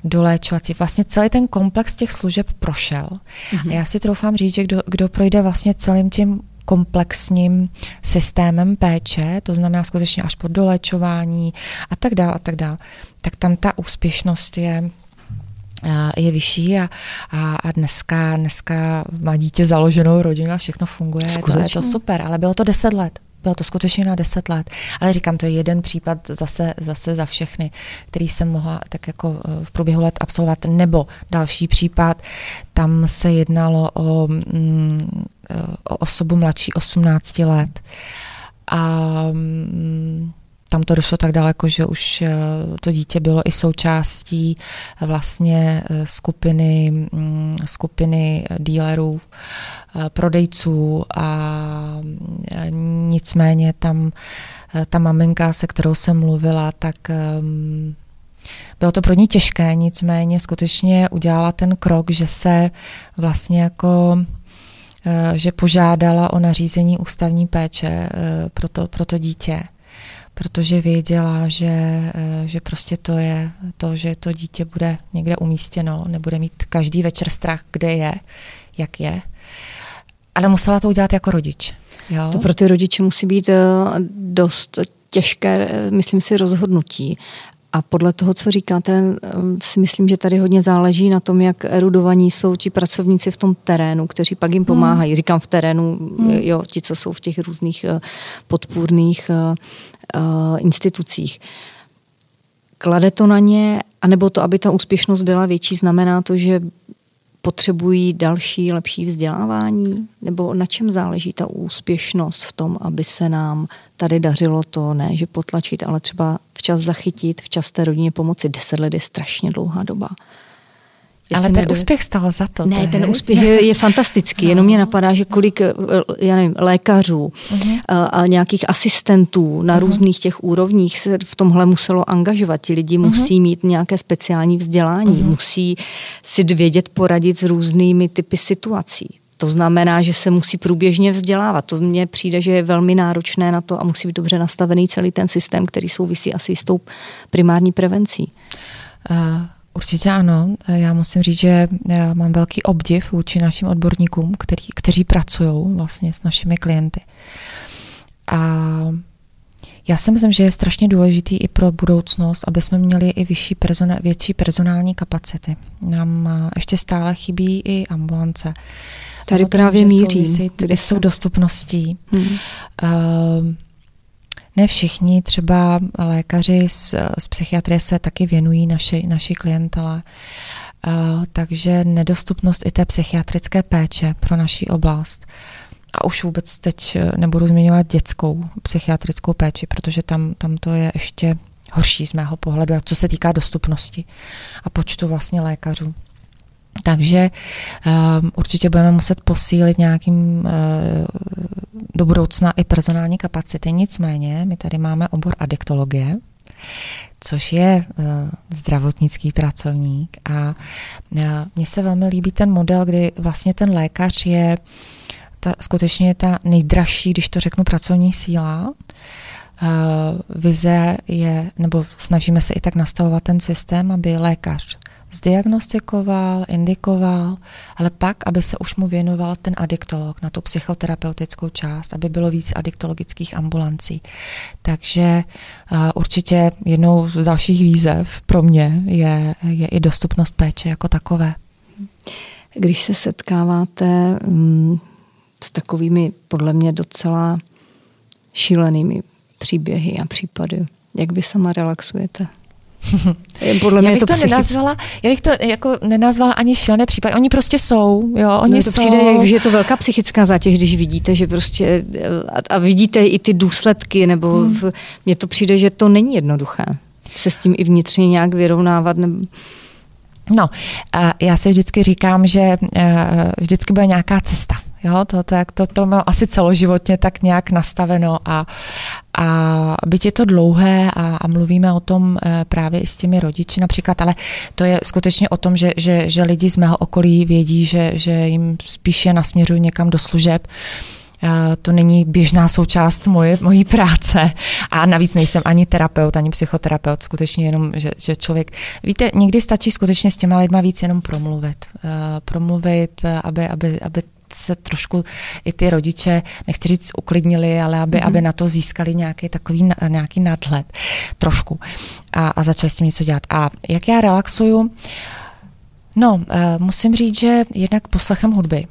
doléčovací. Vlastně celý ten komplex těch služeb prošel. Mm-hmm. A já si troufám říct, že kdo, kdo projde vlastně celým tím komplexním systémem péče, to znamená skutečně až po doléčování a tak dále a tak dále, tak tam ta úspěšnost je je vyšší a, a, a dneska, dneska má dítě založenou rodinu a všechno funguje. To je to super, ale bylo to deset let. Bylo to skutečně na deset let. Ale říkám, to je jeden případ zase, zase za všechny, který jsem mohla tak jako eh, v průběhu let absolvovat. Nebo další případ, tam se jednalo o, mm, eh, o osobu mladší 18 let. A mm, tam to došlo tak daleko, že už eh, to dítě bylo i součástí vlastně eh, skupiny, mm, skupiny dílerů, eh, prodejců a nicméně tam ta maminka, se kterou jsem mluvila, tak bylo to pro ní těžké, nicméně skutečně udělala ten krok, že se vlastně jako že požádala o nařízení ústavní péče pro to, pro to dítě protože věděla, že, eh, že prostě to je to, že to dítě bude někde umístěno, nebude mít každý večer strach, kde je, jak je. Ale musela to udělat jako rodič. Jo? To pro ty rodiče musí být eh, dost těžké, eh, myslím si, rozhodnutí. A podle toho, co říkáte, si myslím, že tady hodně záleží na tom, jak erudovaní jsou ti pracovníci v tom terénu, kteří pak jim hmm. pomáhají. Říkám v terénu, hmm. jo, ti, co jsou v těch různých podpůrných uh, institucích. Klade to na ně, anebo to, aby ta úspěšnost byla větší, znamená to, že potřebují další, lepší vzdělávání? Nebo na čem záleží ta úspěšnost v tom, aby se nám tady dařilo to, ne, že potlačit, ale třeba včas zachytit, včas té rodině pomoci. Deset let je strašně dlouhá doba. Ale ten nedověd... úspěch stál za to. Ne, ten úspěch je, je fantastický. No. Jenom mě napadá, že kolik eh, já nevím, lékařů uh-huh. a, a nějakých asistentů na uh-huh. různých těch úrovních se v tomhle muselo angažovat. Ti lidi uh-huh. musí mít nějaké speciální vzdělání, uh-huh. musí si vědět poradit s různými typy situací. To znamená, že se musí průběžně vzdělávat. To mně přijde, že je velmi náročné na to a musí být dobře nastavený celý ten systém, který souvisí asi s tou primární prevencí. Uh. Určitě ano. Já musím říct, že já mám velký obdiv vůči našim odborníkům, který, kteří pracují vlastně s našimi klienty. A já si myslím, že je strašně důležitý i pro budoucnost, aby jsme měli i vyšší persona, větší personální kapacity. Nám ještě stále chybí i ambulance. Tady právě míří. Kde s tou dostupností. Hmm. Uh, ne všichni, třeba lékaři z, z psychiatrie se taky věnují naši, naši klientele. Uh, takže nedostupnost i té psychiatrické péče pro naší oblast. A už vůbec teď eh, nebudu zmiňovat dětskou psychiatrickou péči, protože tam, tam to je ještě horší z mého pohledu, co se týká dostupnosti a počtu vlastně lékařů. Takže um, určitě budeme muset posílit nějakým uh, do budoucna i personální kapacity. Nicméně my tady máme obor adiktologie, což je uh, zdravotnický pracovník a uh, mně se velmi líbí ten model, kdy vlastně ten lékař je ta, skutečně ta nejdražší, když to řeknu, pracovní síla. Uh, vize je, nebo snažíme se i tak nastavovat ten systém, aby lékař zdiagnostikoval, indikoval, ale pak, aby se už mu věnoval ten adiktolog na tu psychoterapeutickou část, aby bylo víc adiktologických ambulancí. Takže uh, určitě jednou z dalších výzev pro mě je, je i dostupnost péče jako takové. Když se setkáváte um, s takovými podle mě docela šílenými příběhy a případy, jak vy sama relaxujete? [laughs] Podle mě já bych to, to nenazvala, já bych to jako nenazvala ani šilné případy. Oni prostě jsou, jo, oni no to jsou. přijde, že je to velká psychická zátěž, když vidíte, že prostě a, a vidíte i ty důsledky, nebo hmm. v, mně to přijde, že to není jednoduché se s tím i vnitřně nějak vyrovnávat. Nebo... No, já si vždycky říkám, že eh, vždycky bude nějaká cesta. Jo, to, to, to, to má asi celoživotně tak nějak nastaveno a, a byť je to dlouhé a, a mluvíme o tom e, právě i s těmi rodiči například, ale to je skutečně o tom, že, že, že lidi z mého okolí vědí, že, že jim spíše nasměřují někam do služeb, e, to není běžná součást moje, mojí práce. A navíc nejsem ani terapeut, ani psychoterapeut, skutečně jenom, že, že člověk, víte, někdy stačí skutečně s těma lidma víc jenom promluvit, uh, promluvit, aby, aby, aby se trošku i ty rodiče, nechci říct uklidnili, ale aby, mm-hmm. aby na to získali nějaký takový nějaký nadhled trošku a, a začali s tím něco dělat. A jak já relaxuju? No, uh, musím říct, že jednak poslechem hudby.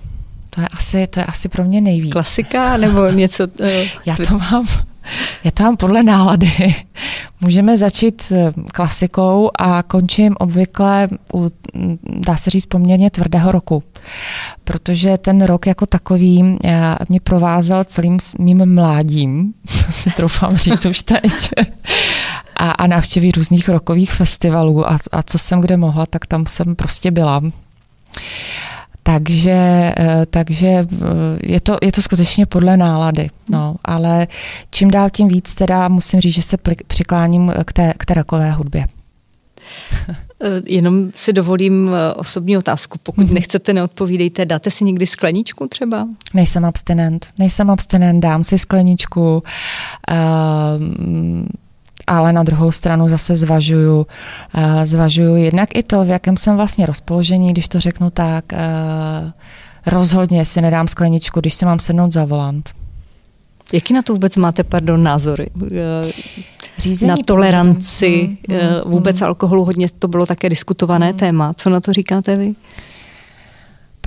To je asi, to je asi pro mě nejvíc. Klasika nebo něco? Uh, [laughs] Já to mám to mám podle nálady. [laughs] Můžeme začít eh, klasikou a končím obvykle u, dá se říct, poměrně tvrdého roku. Protože ten rok jako takový eh, mě provázel celým mým mládím, [laughs] si troufám říct už teď, [laughs] a, a návštěví různých rokových festivalů a, a co jsem kde mohla, tak tam jsem prostě byla. Takže, eh, takže eh, je, to, je to skutečně podle nálady. No, ale čím dál tím víc teda musím říct, že se přikláním k té, k té rakové hudbě. [laughs] Eh, jenom si dovolím osobní otázku. Pokud mm-hmm. nechcete, neodpovídejte. Dáte si někdy skleničku třeba? Nejsem abstinent. Nejsem abstinent, dám si skleničku. Uh, ale na druhou stranu zase zvažuju, zvažuju jednak i to, v jakém jsem vlastně rozpoložení, když to řeknu tak, rozhodně si nedám skleničku, když si mám sednout za volant. Jaký na to vůbec máte, pardon, názory? Eh, Řízení na toleranci hmm, hmm, vůbec hmm. alkoholu, hodně to bylo také diskutované hmm. téma. Co na to říkáte vy?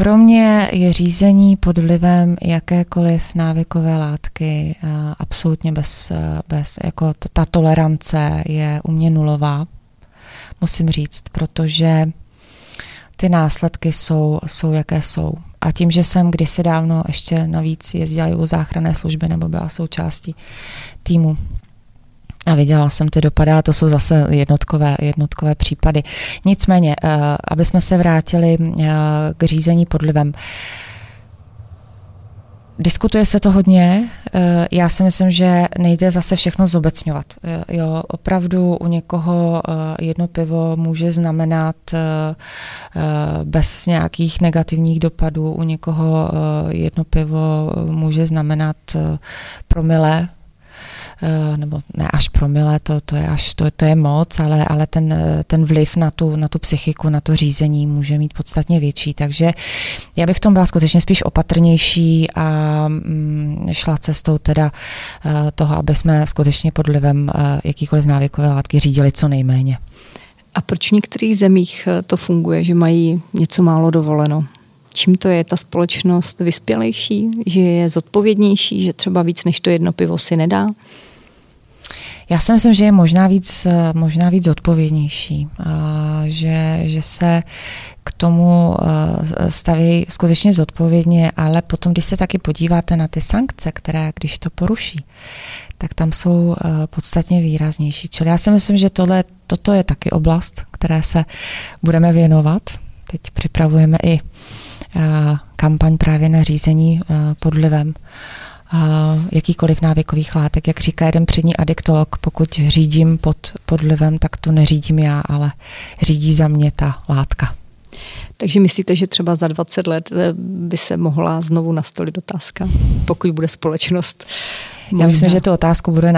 Pro mě je řízení pod vlivem jakékoliv návykové látky eh, absolutně bez, eh, bez jako ta tolerance je u mě nulová, musím říct, protože ty následky jsou, jsou jaké jsou. A tím, že jsem kdysi dávno ještě navíc jezdila u záchranné služby nebo byla součástí týmu a viděla jsem ty dopady, ale to jsou zase jednotkové, jednotkové případy. Nicméně, uh, aby jsme se vrátili uh, k řízení podlivem. Diskutuje se to hodně. Eh, já si myslím, že nejde zase všechno zobecňovat. Jo, opravdu u někoho jedno pivo může znamenat bez nějakých negativních dopadů, u někoho jedno pivo může znamenat promile Eh, nebo ne až promile, to, to je až to, to je moc, ale, ale ten, ten vliv na tu, na tu psychiku, na to řízení může mít podstatně větší. Takže já bych v tom byla skutečně spíš opatrnější a mm, šla cestou teda eh, toho, aby jsme skutečně pod vlivem eh, jakýkoliv návykové látky řídili co nejméně. A proč v některých zemích to funguje, že mají něco málo dovoleno? Čím to je ta společnost vyspělejší, že je zodpovědnější, že třeba víc než to jedno pivo si nedá? Já si myslím, že je možná víc, možná víc odpovědnější, že, že se k tomu staví skutečně zodpovědně, ale potom, když se taky podíváte na ty sankce, které, když to poruší, tak tam jsou podstatně výraznější. Čili já si myslím, že tohle, toto je taky oblast, které se budeme věnovat. Teď připravujeme i kampaň právě na řízení pod vlivem jakýkoliv návykových látek. Jak říká jeden přední adiktolog, pokud řídím pod podlivem, tak to neřídím já, ale řídí za mě ta látka. Takže myslíte, že třeba za 20 let eh, by se mohla znovu nastolit otázka, pokud bude společnost Možná. Já myslím, že tu otázku bude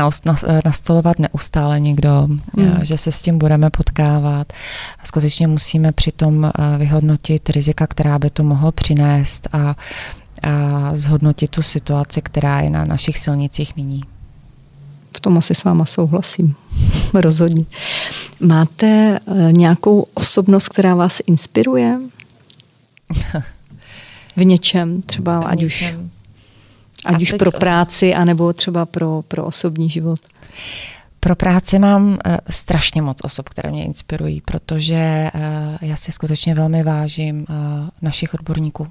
nastolovat neustále někdo, hmm. že se s tím budeme potkávat. Skutečně musíme přitom eh, vyhodnotit rizika, která by to mohlo přinést a a zhodnotit tu situaci, která je na našich silnicích nyní. V tom asi s váma souhlasím. [laughs] Rozhodně. Máte eh, nějakou osobnost, která vás inspiruje? [laughs] v něčem, třeba v ať něčem. už, ať už pro práci, anebo třeba pro, pro osobní život? Pro práci mám uh, strašně moc osob, které mě inspirují, protože uh, já si skutečně velmi vážím uh, našich odborníků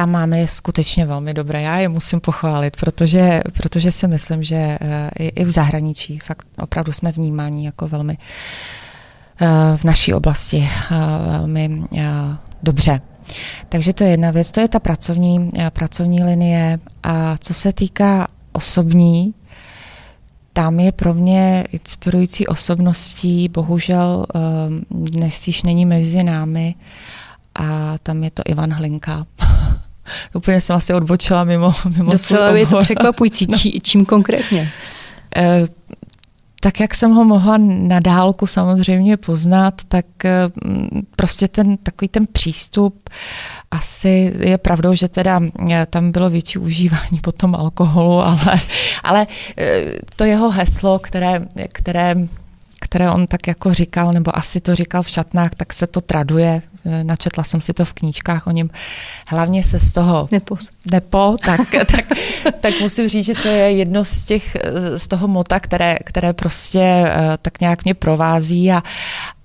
a máme je skutečně velmi dobré. Já je musím pochválit, protože, protože si myslím, že eh, i, v zahraničí fakt opravdu jsme vnímáni jako velmi eh, v naší oblasti eh, velmi dobře. Takže to je jedna věc, to je ta pracovní, pracovní linie. A co se týká osobní, tam je pro mě inspirující osobností, bohužel dnes již není mezi námi, a tam je to Ivan Hlinka. [laughs] úplně jsem asi odbočila mimo, mimo Docela je to překvapující. No. Či, čím konkrétně? E, tak jak jsem ho mohla na dálku samozřejmě poznat, tak eh, prostě ten takový ten přístup asi je pravdou, že teda eh, tam bylo větší užívání potom alkoholu, [laughs] ale, ale to jeho heslo, které, které které on tak jako říkal, nebo asi to říkal v šatnách, tak se to traduje načetla jsem si to v knížkách o něm, hlavně se z toho Nepo, Nepo tak, [laughs] tak, tak musím říct, že to je jedno z těch, z toho mota, které, které prostě tak nějak mě provází a,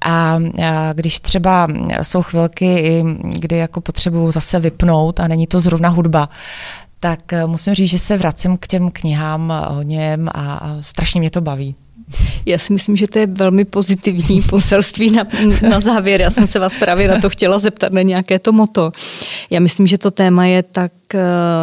a, když třeba jsou chvilky, kdy jako potřebuju zase vypnout a není to zrovna hudba, tak musím říct, že se vracím k těm knihám o něm a, a strašně mě to baví. Já si myslím, že to je velmi pozitivní poselství na, na závěr. Já jsem se vás právě na to chtěla zeptat, na nějaké to moto. Já myslím, že to téma je tak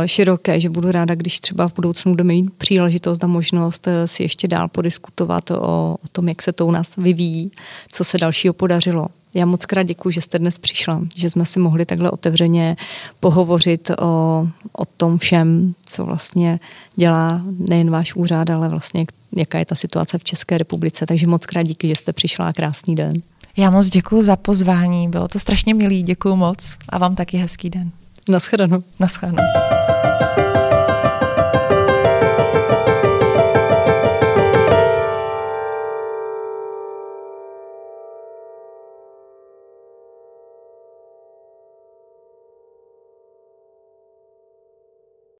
široké, že budu ráda, když třeba v budoucnu budeme mít příležitost a možnost eh, si ještě dál podiskutovat o, o tom, jak se to u nás vyvíjí, co se dalšího podařilo. Já moc krát děkuji, že jste dnes přišla, že jsme si mohli takhle otevřeně pohovořit o, o tom všem, co vlastně dělá nejen váš úřad, ale vlastně jaká je ta situace v České republice. Takže moc krát díky, že jste přišla a krásný den. Já moc děkuji za pozvání, bylo to strašně milý, děkuji moc a vám taky hezký den. Naschledanou. Naschledanou.